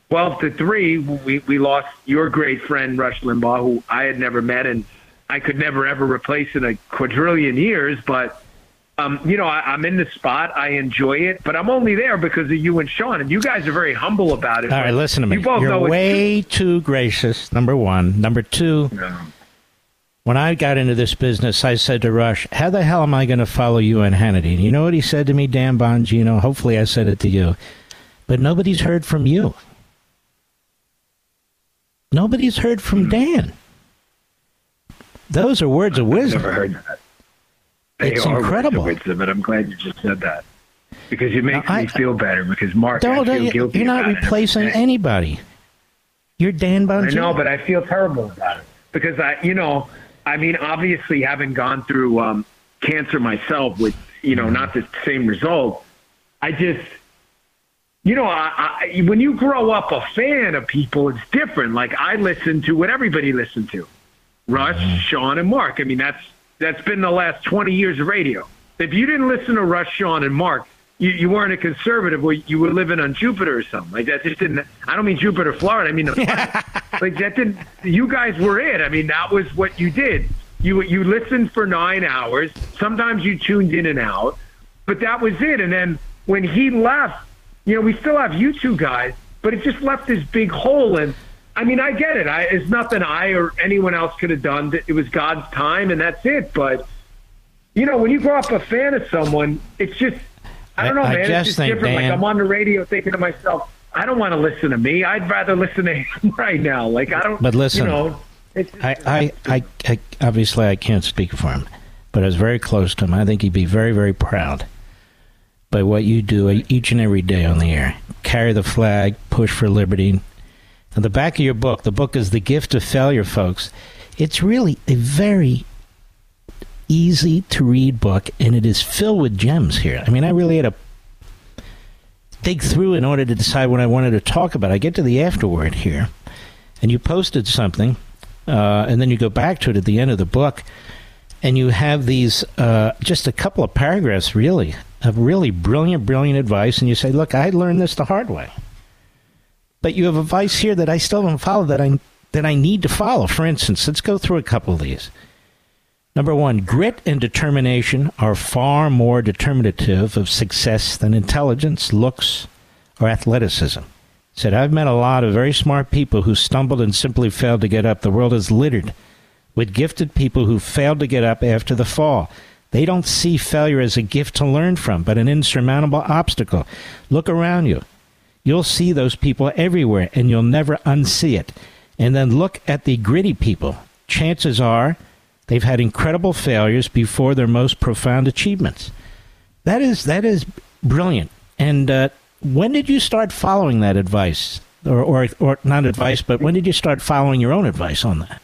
12 to 3. We, we lost your great friend, Rush Limbaugh, who I had never met and I could never, ever replace in a quadrillion years. But, um, you know, I, I'm in the spot. I enjoy it, but I'm only there because of you and Sean. And you guys are very humble about it. All right, listen to me. You both You're know way too gracious, number one. Number two. No when I got into this business, I said to Rush, How the hell am I going to follow you and Hannity? And you know what he said to me, Dan Bongino? Hopefully I said it to you. But nobody's heard from you. Nobody's heard from hmm. Dan. Those are words of wisdom. I've never heard that. They it's incredible. Words of wisdom, but I'm glad you just said that. Because you make me feel better. Because Mark, I feel you, guilty. You're not replacing anybody. You're Dan Bongino. I know, but I feel terrible about it because I, you know, I mean, obviously, having gone through um, cancer myself with, you know, not the same result, I just, you know, I, I, when you grow up a fan of people, it's different. Like I listen to what everybody listened to, Rush, mm-hmm. Sean, and Mark. I mean, that's that's been the last twenty years of radio. If you didn't listen to Rush, Sean, and Mark, you, you weren't a conservative. You were living on Jupiter or something like that. Just didn't. I don't mean Jupiter, Florida. I mean like that didn't. You guys were it. I mean that was what you did. You you listened for nine hours. Sometimes you tuned in and out, but that was it. And then when he left, you know, we still have you two guys, but it just left this big hole. And I mean, I get it. I, it's nothing I or anyone else could have done. It was God's time, and that's it. But you know, when you grow up a fan of someone, it's just I don't know, I, man. I it's just different. Dan, like I'm on the radio thinking to myself, I don't want to listen to me. I'd rather listen to him right now. Like I don't. But listen, you know, I, I, I, I, obviously I can't speak for him, but I was very close to him. I think he'd be very, very proud by what you do each and every day on the air. Carry the flag, push for liberty. On the back of your book, the book is The Gift of Failure, folks. It's really a very easy to read book, and it is filled with gems here. I mean, I really had to dig through in order to decide what I wanted to talk about. I get to the afterword here, and you posted something, uh, and then you go back to it at the end of the book, and you have these uh, just a couple of paragraphs, really, of really brilliant, brilliant advice, and you say, "Look, I learned this the hard way." But you have advice here that I still don't follow that I that I need to follow. For instance, let's go through a couple of these. Number one, grit and determination are far more determinative of success than intelligence, looks, or athleticism. Said, I've met a lot of very smart people who stumbled and simply failed to get up. The world is littered with gifted people who failed to get up after the fall. They don't see failure as a gift to learn from, but an insurmountable obstacle. Look around you. You'll see those people everywhere, and you'll never unsee it. And then look at the gritty people. Chances are they've had incredible failures before their most profound achievements. That is that is brilliant. And uh, when did you start following that advice, or, or or not advice, but when did you start following your own advice on that?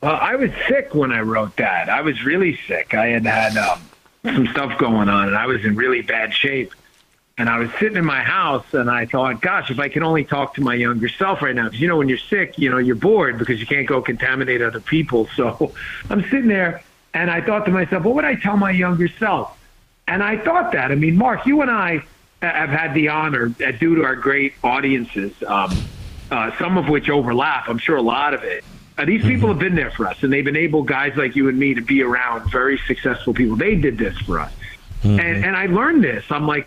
Well, I was sick when I wrote that. I was really sick. I had had um, some stuff going on, and I was in really bad shape. And I was sitting in my house, and I thought, gosh, if I could only talk to my younger self right now, because you know, when you're sick, you know, you're bored because you can't go contaminate other people. So I'm sitting there, and I thought to myself, what would I tell my younger self? And I thought that. I mean, Mark, you and I have had the honor, uh, due to our great audiences, um, uh, some of which overlap. I'm sure a lot of it. Uh, these people have been there for us, and they've enabled guys like you and me to be around very successful people. They did this for us, Mm-hmm. and and I learned this. I'm like,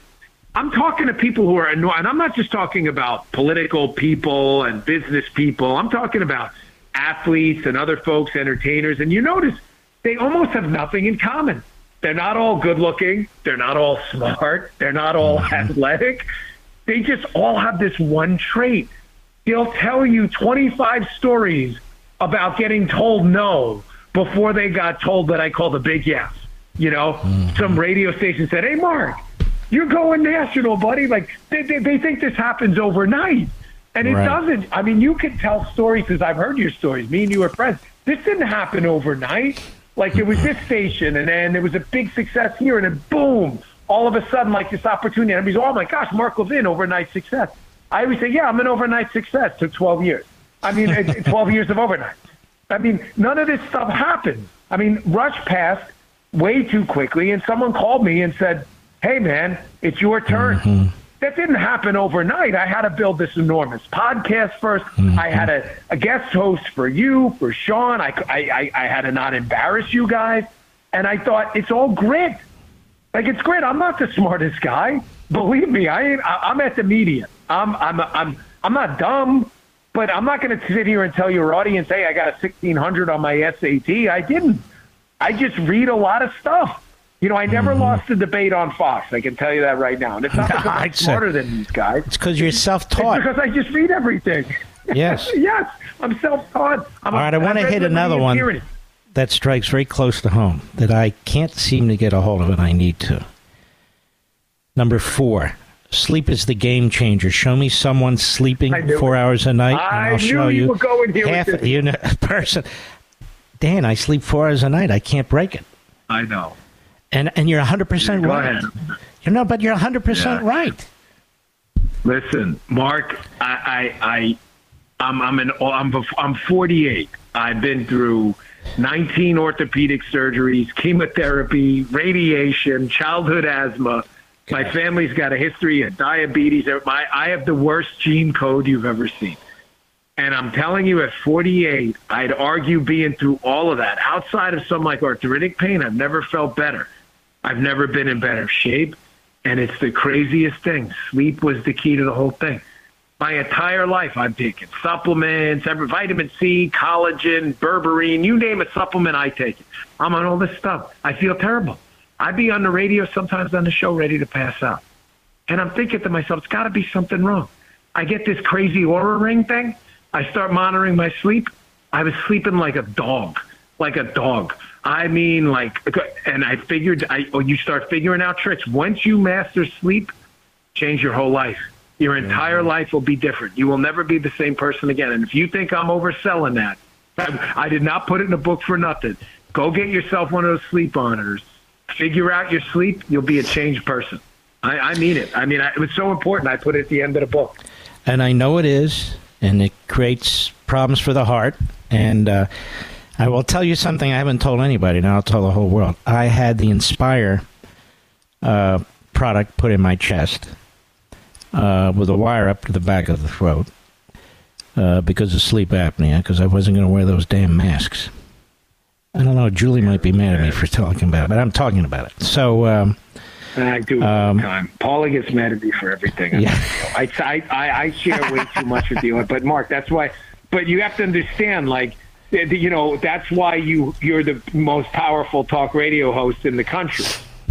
I'm talking to people who are annoyed, and I'm not just talking about political people and business people. I'm talking about athletes and other folks, entertainers, and you notice they almost have nothing in common. They're not all good looking. They're not all smart. They're not all mm-hmm. athletic. They just all have this one trait. They'll tell you 25 stories about getting told no before they got told that I called a big yes. You know, mm-hmm. some radio station said, Hey, Mark, you're going national, buddy. Like, they, they, they think this happens overnight. And it Right. doesn't. I mean, you can tell stories because I've heard your stories. Me and you are friends. This didn't happen overnight. Like it was this station, and then there was a big success here, and then boom, all of a sudden, like this opportunity. And everybody's, oh my gosh, Mark Levin, overnight success. I always say, yeah, I'm an overnight success. Took 12 years. I mean, it- it- 12 years of overnight. I mean, none of this stuff happened. I mean, Rush passed way too quickly, and someone called me and said, hey, man, it's your turn. Mm-hmm. That didn't happen overnight. I had to build this enormous podcast 1st I had a, a guest host for you, for Sean. I, I, I, I had to not embarrass you guys. And I thought, it's all grit. Like, it's grit. I'm not the smartest guy. Believe me, I ain't, I, I'm at the median. I'm, I'm, I'm, I'm not dumb, but I'm not going to sit here and tell your audience, hey, I got a 1600 on my SAT. I didn't. I just read a lot of stuff. You know, I never mm-hmm. lost a debate on Fox. I can tell you that right now. And it's not because I'm smarter than these guys. It's because you're self-taught. because I just read everything. Yes. yes, I'm self-taught. I'm All right, I want to hit another one that strikes very close to home that I can't seem to get a hold of, and I need to. Number four, sleep is the game changer. Show me someone sleeping four it. hours a night, I and I'll knew show you you were going here half you know, person. Dan, I sleep four hours a night. I can't break it. I know. And and you're 100 percent Go right. ahead. You know, but you're 100 percent Yeah. right. Listen, Mark, I, I, I I'm, I'm an, I'm, I'm 48. I've been through 19 orthopedic surgeries, chemotherapy, radiation, childhood asthma. My family's got a history of diabetes. My, I have the worst gene code you've ever seen. And I'm telling you, at 48, I'd argue being through all of that, outside of some like arthritic pain, I've never felt better. I've never been in better shape. And it's the craziest thing. Sleep was the key to the whole thing. My entire life, I've taken supplements, every vitamin C, collagen, berberine, you name a supplement, I take it. I'm on all this stuff. I feel terrible. I'd be on the radio sometimes on the show ready to pass out. And I'm thinking to myself, it's got to be something wrong. I get this crazy Oura ring thing. I start monitoring my sleep. I was sleeping like a dog, like a dog. I mean, like, and I figured, I, oh, you start figuring out tricks. Once you master sleep, change your whole life. Your entire life will be different. You will never be the same person again. And if you think I'm overselling that, I, I did not put it in a book for nothing. Go get yourself one of those sleep monitors. Figure out your sleep. You'll be a changed person. I, I mean it. I mean, I, it was so important. I put it at the end of the book. And I know it is, and it creates problems for the heart. And uh, I will tell you something I haven't told anybody. Now I'll tell the whole world. I had the Inspire uh, product put in my chest uh, with a wire up to the back of the throat uh, because of sleep apnea, because I wasn't going to wear those damn masks. I don't know. Julie might be mad at me for talking about it, but I'm talking about it. So. Um, I do it all the time. Paula gets mad at me for everything. Yeah. I, I, I share way too much with you, but Mark, that's why. But you have to understand, like, you know, that's why you you're the most powerful talk radio host in the country.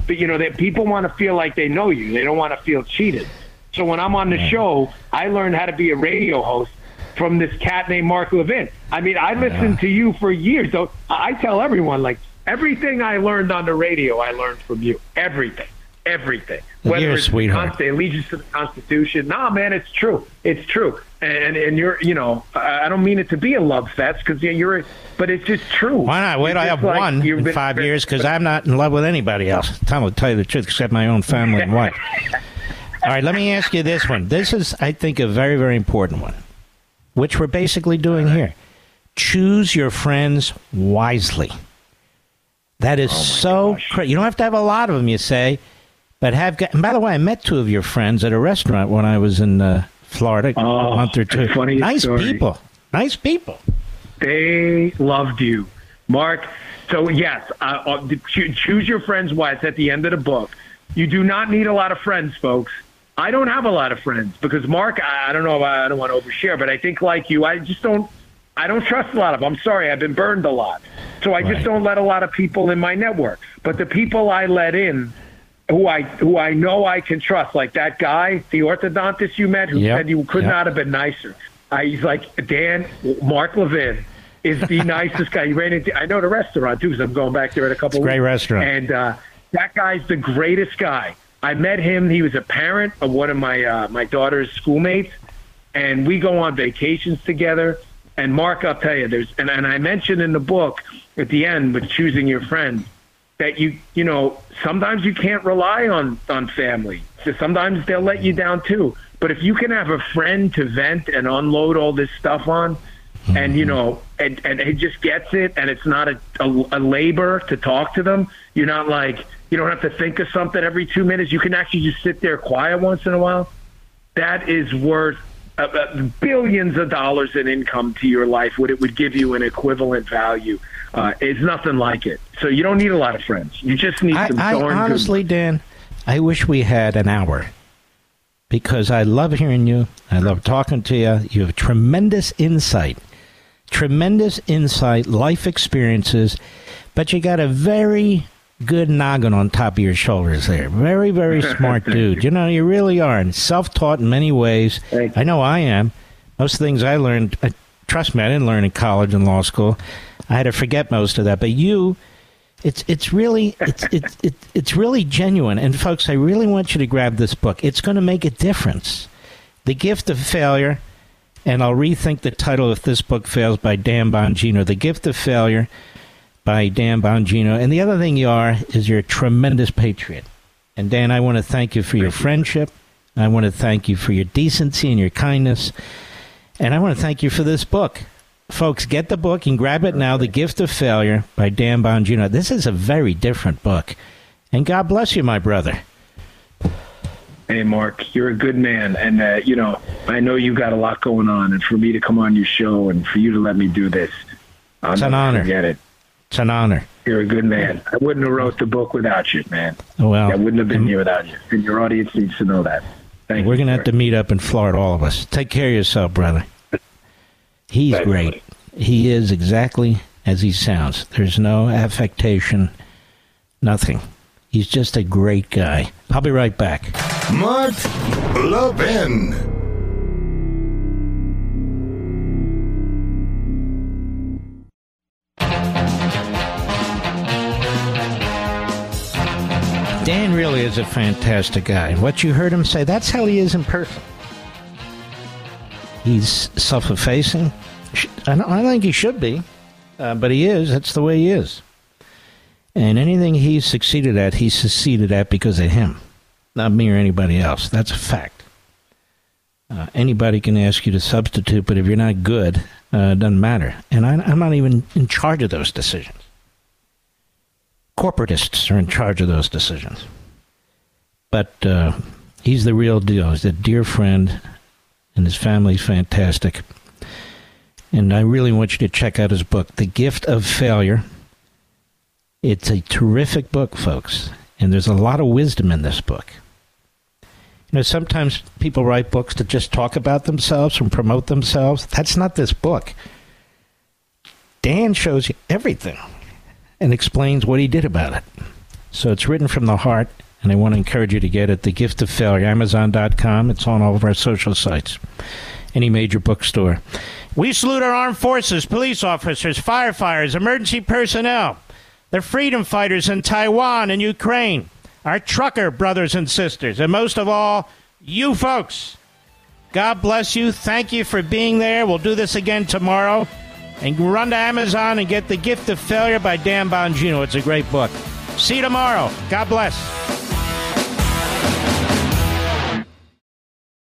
But you know that people want to feel like they know you. They don't want to feel cheated. So when I'm on the show, I learned how to be a radio host from this cat named Mark Levin. I mean, I listened to you for years. So I tell everyone, like, everything I learned on the radio, I learned from you. Everything. Everything. You're Whether a it's sweetheart. constant allegiance to the Constitution. Nah, man, it's true. It's true. And and you're, you know, I don't mean it to be a love fest because you're, but it's just true. Why not? Wait, I have like- one in been- five years because I'm not in love with anybody else. Tell, to tell you the truth, except my own family and wife. All right, let me ask you this one. This is, I think, a very, very important one, which we're basically doing here. Choose your friends wisely. That is so cra You don't have to have a lot of them, you say, but have. got- And by the way, I met two of your friends at a restaurant when I was in uh, Florida a month or two. funny Nice story. people. Nice people. They loved you, Mark. So yes, uh, uh, choose your friends wisely. At the end of the book, you do not need a lot of friends, folks. I don't have a lot of friends because Mark. I, I don't know. I don't want to overshare, but I think like you, I just don't. I don't trust a lot of. them. I'm sorry, I've been burned a lot, so I just don't let a lot of people in my network. But the people I let in, who I who I know I can trust, like that guy, the orthodontist you met, who Yep, said you could yep. not have been nicer. I, he's like Dan Mark Levin is the nicest guy. You ran into. I know the restaurant too, because I'm going back there in a couple. It's great weeks. restaurant. And uh, that guy's the greatest guy. I met him. He was a parent of one of my uh, my daughter's schoolmates, and we go on vacations together. And Mark, I'll tell you, there's and, and I mentioned in the book at the end with choosing your friends that you you know sometimes you can't rely on on family. So sometimes they'll let you down too. But if you can have a friend to vent and unload all this stuff on, and you mm-hmm. know, and and it just gets it, and it's not a, a a labor to talk to them. You're not like you don't have to think of something every two minutes. You can actually just sit there quiet once in a while. That is worth uh, billions of dollars in income to your life. What it would give you an equivalent value. Uh, it's nothing like it. So you don't need a lot of friends. You just need I, some I darn good honestly, Dan, I wish we had an hour because I love hearing you. I love talking to you. You have tremendous insight, tremendous insight, life experiences, but you got a very good noggin on top of your shoulders there. Very, very smart dude. You know, you really are, and self-taught in many ways. I know I am. Most things I learned, uh, trust me, I didn't learn in college and law school. I had to forget most of that. But you, it's it's really it's it's it, it's really genuine. And folks, I really want you to grab this book. It's going to make a difference. The Gift of Failure, and I'll rethink the title if this book fails by Dan Bongino. The Gift of Failure by Dan Bongino. And the other thing you are is you're a tremendous patriot. And Dan, I want to thank you for your friendship. I want to thank you for your decency and your kindness. And I want to thank you for this book. Folks, get the book and grab it now The Gift of Failure by Dan Bongino. This is a very different book. And God bless you, my brother. Hey, Mark, you're a good man, and uh, you know I know you got a lot going on, and for me to come on your show and for you to let me do this, I'll It's an honor. Get it. It's an honor. You're a good man. I wouldn't have wrote the book without you, man. Well, I wouldn't have been here without you, and your audience needs to know that. Thank you. We're you. going to have to meet up in Florida, all of us. Take care of yourself, brother. He's Thanks, great. He is exactly as he sounds. There's no affectation, nothing. He's just a great guy. I'll be right back. Mark Levin. Dan really is a fantastic guy. What you heard him say, that's how he is in person. He's self effacing. I don't, think he should be, uh, but he is. That's the way he is. And anything he's succeeded at, he's succeeded at because of him, not me or anybody else. That's a fact. Uh, anybody can ask you to substitute, but if you're not good, uh, it doesn't matter. And I, I'm not even in charge of those decisions. Corporatists are in charge of those decisions. But uh, he's the real deal. He's a dear friend, and his family's fantastic. And I really want you to check out his book, The Gift of Failure. It's a terrific book, folks, and there's a lot of wisdom in this book. You know, sometimes people write books to just talk about themselves and promote themselves. That's not this book. Dan shows you everything and explains what he did about it. So it's written from the heart, and I want to encourage you to get it. The Gift of Failure, Amazon.com. It's on all of our social sites, any major bookstore. We salute our armed forces, police officers, firefighters, emergency personnel, the freedom fighters in Taiwan and Ukraine, our trucker brothers and sisters, and most of all, you folks. God bless you. Thank you for being there. We'll do this again tomorrow. And run to Amazon and get The Gift of Failure by Dan Bongino. It's a great book. See you tomorrow. God bless.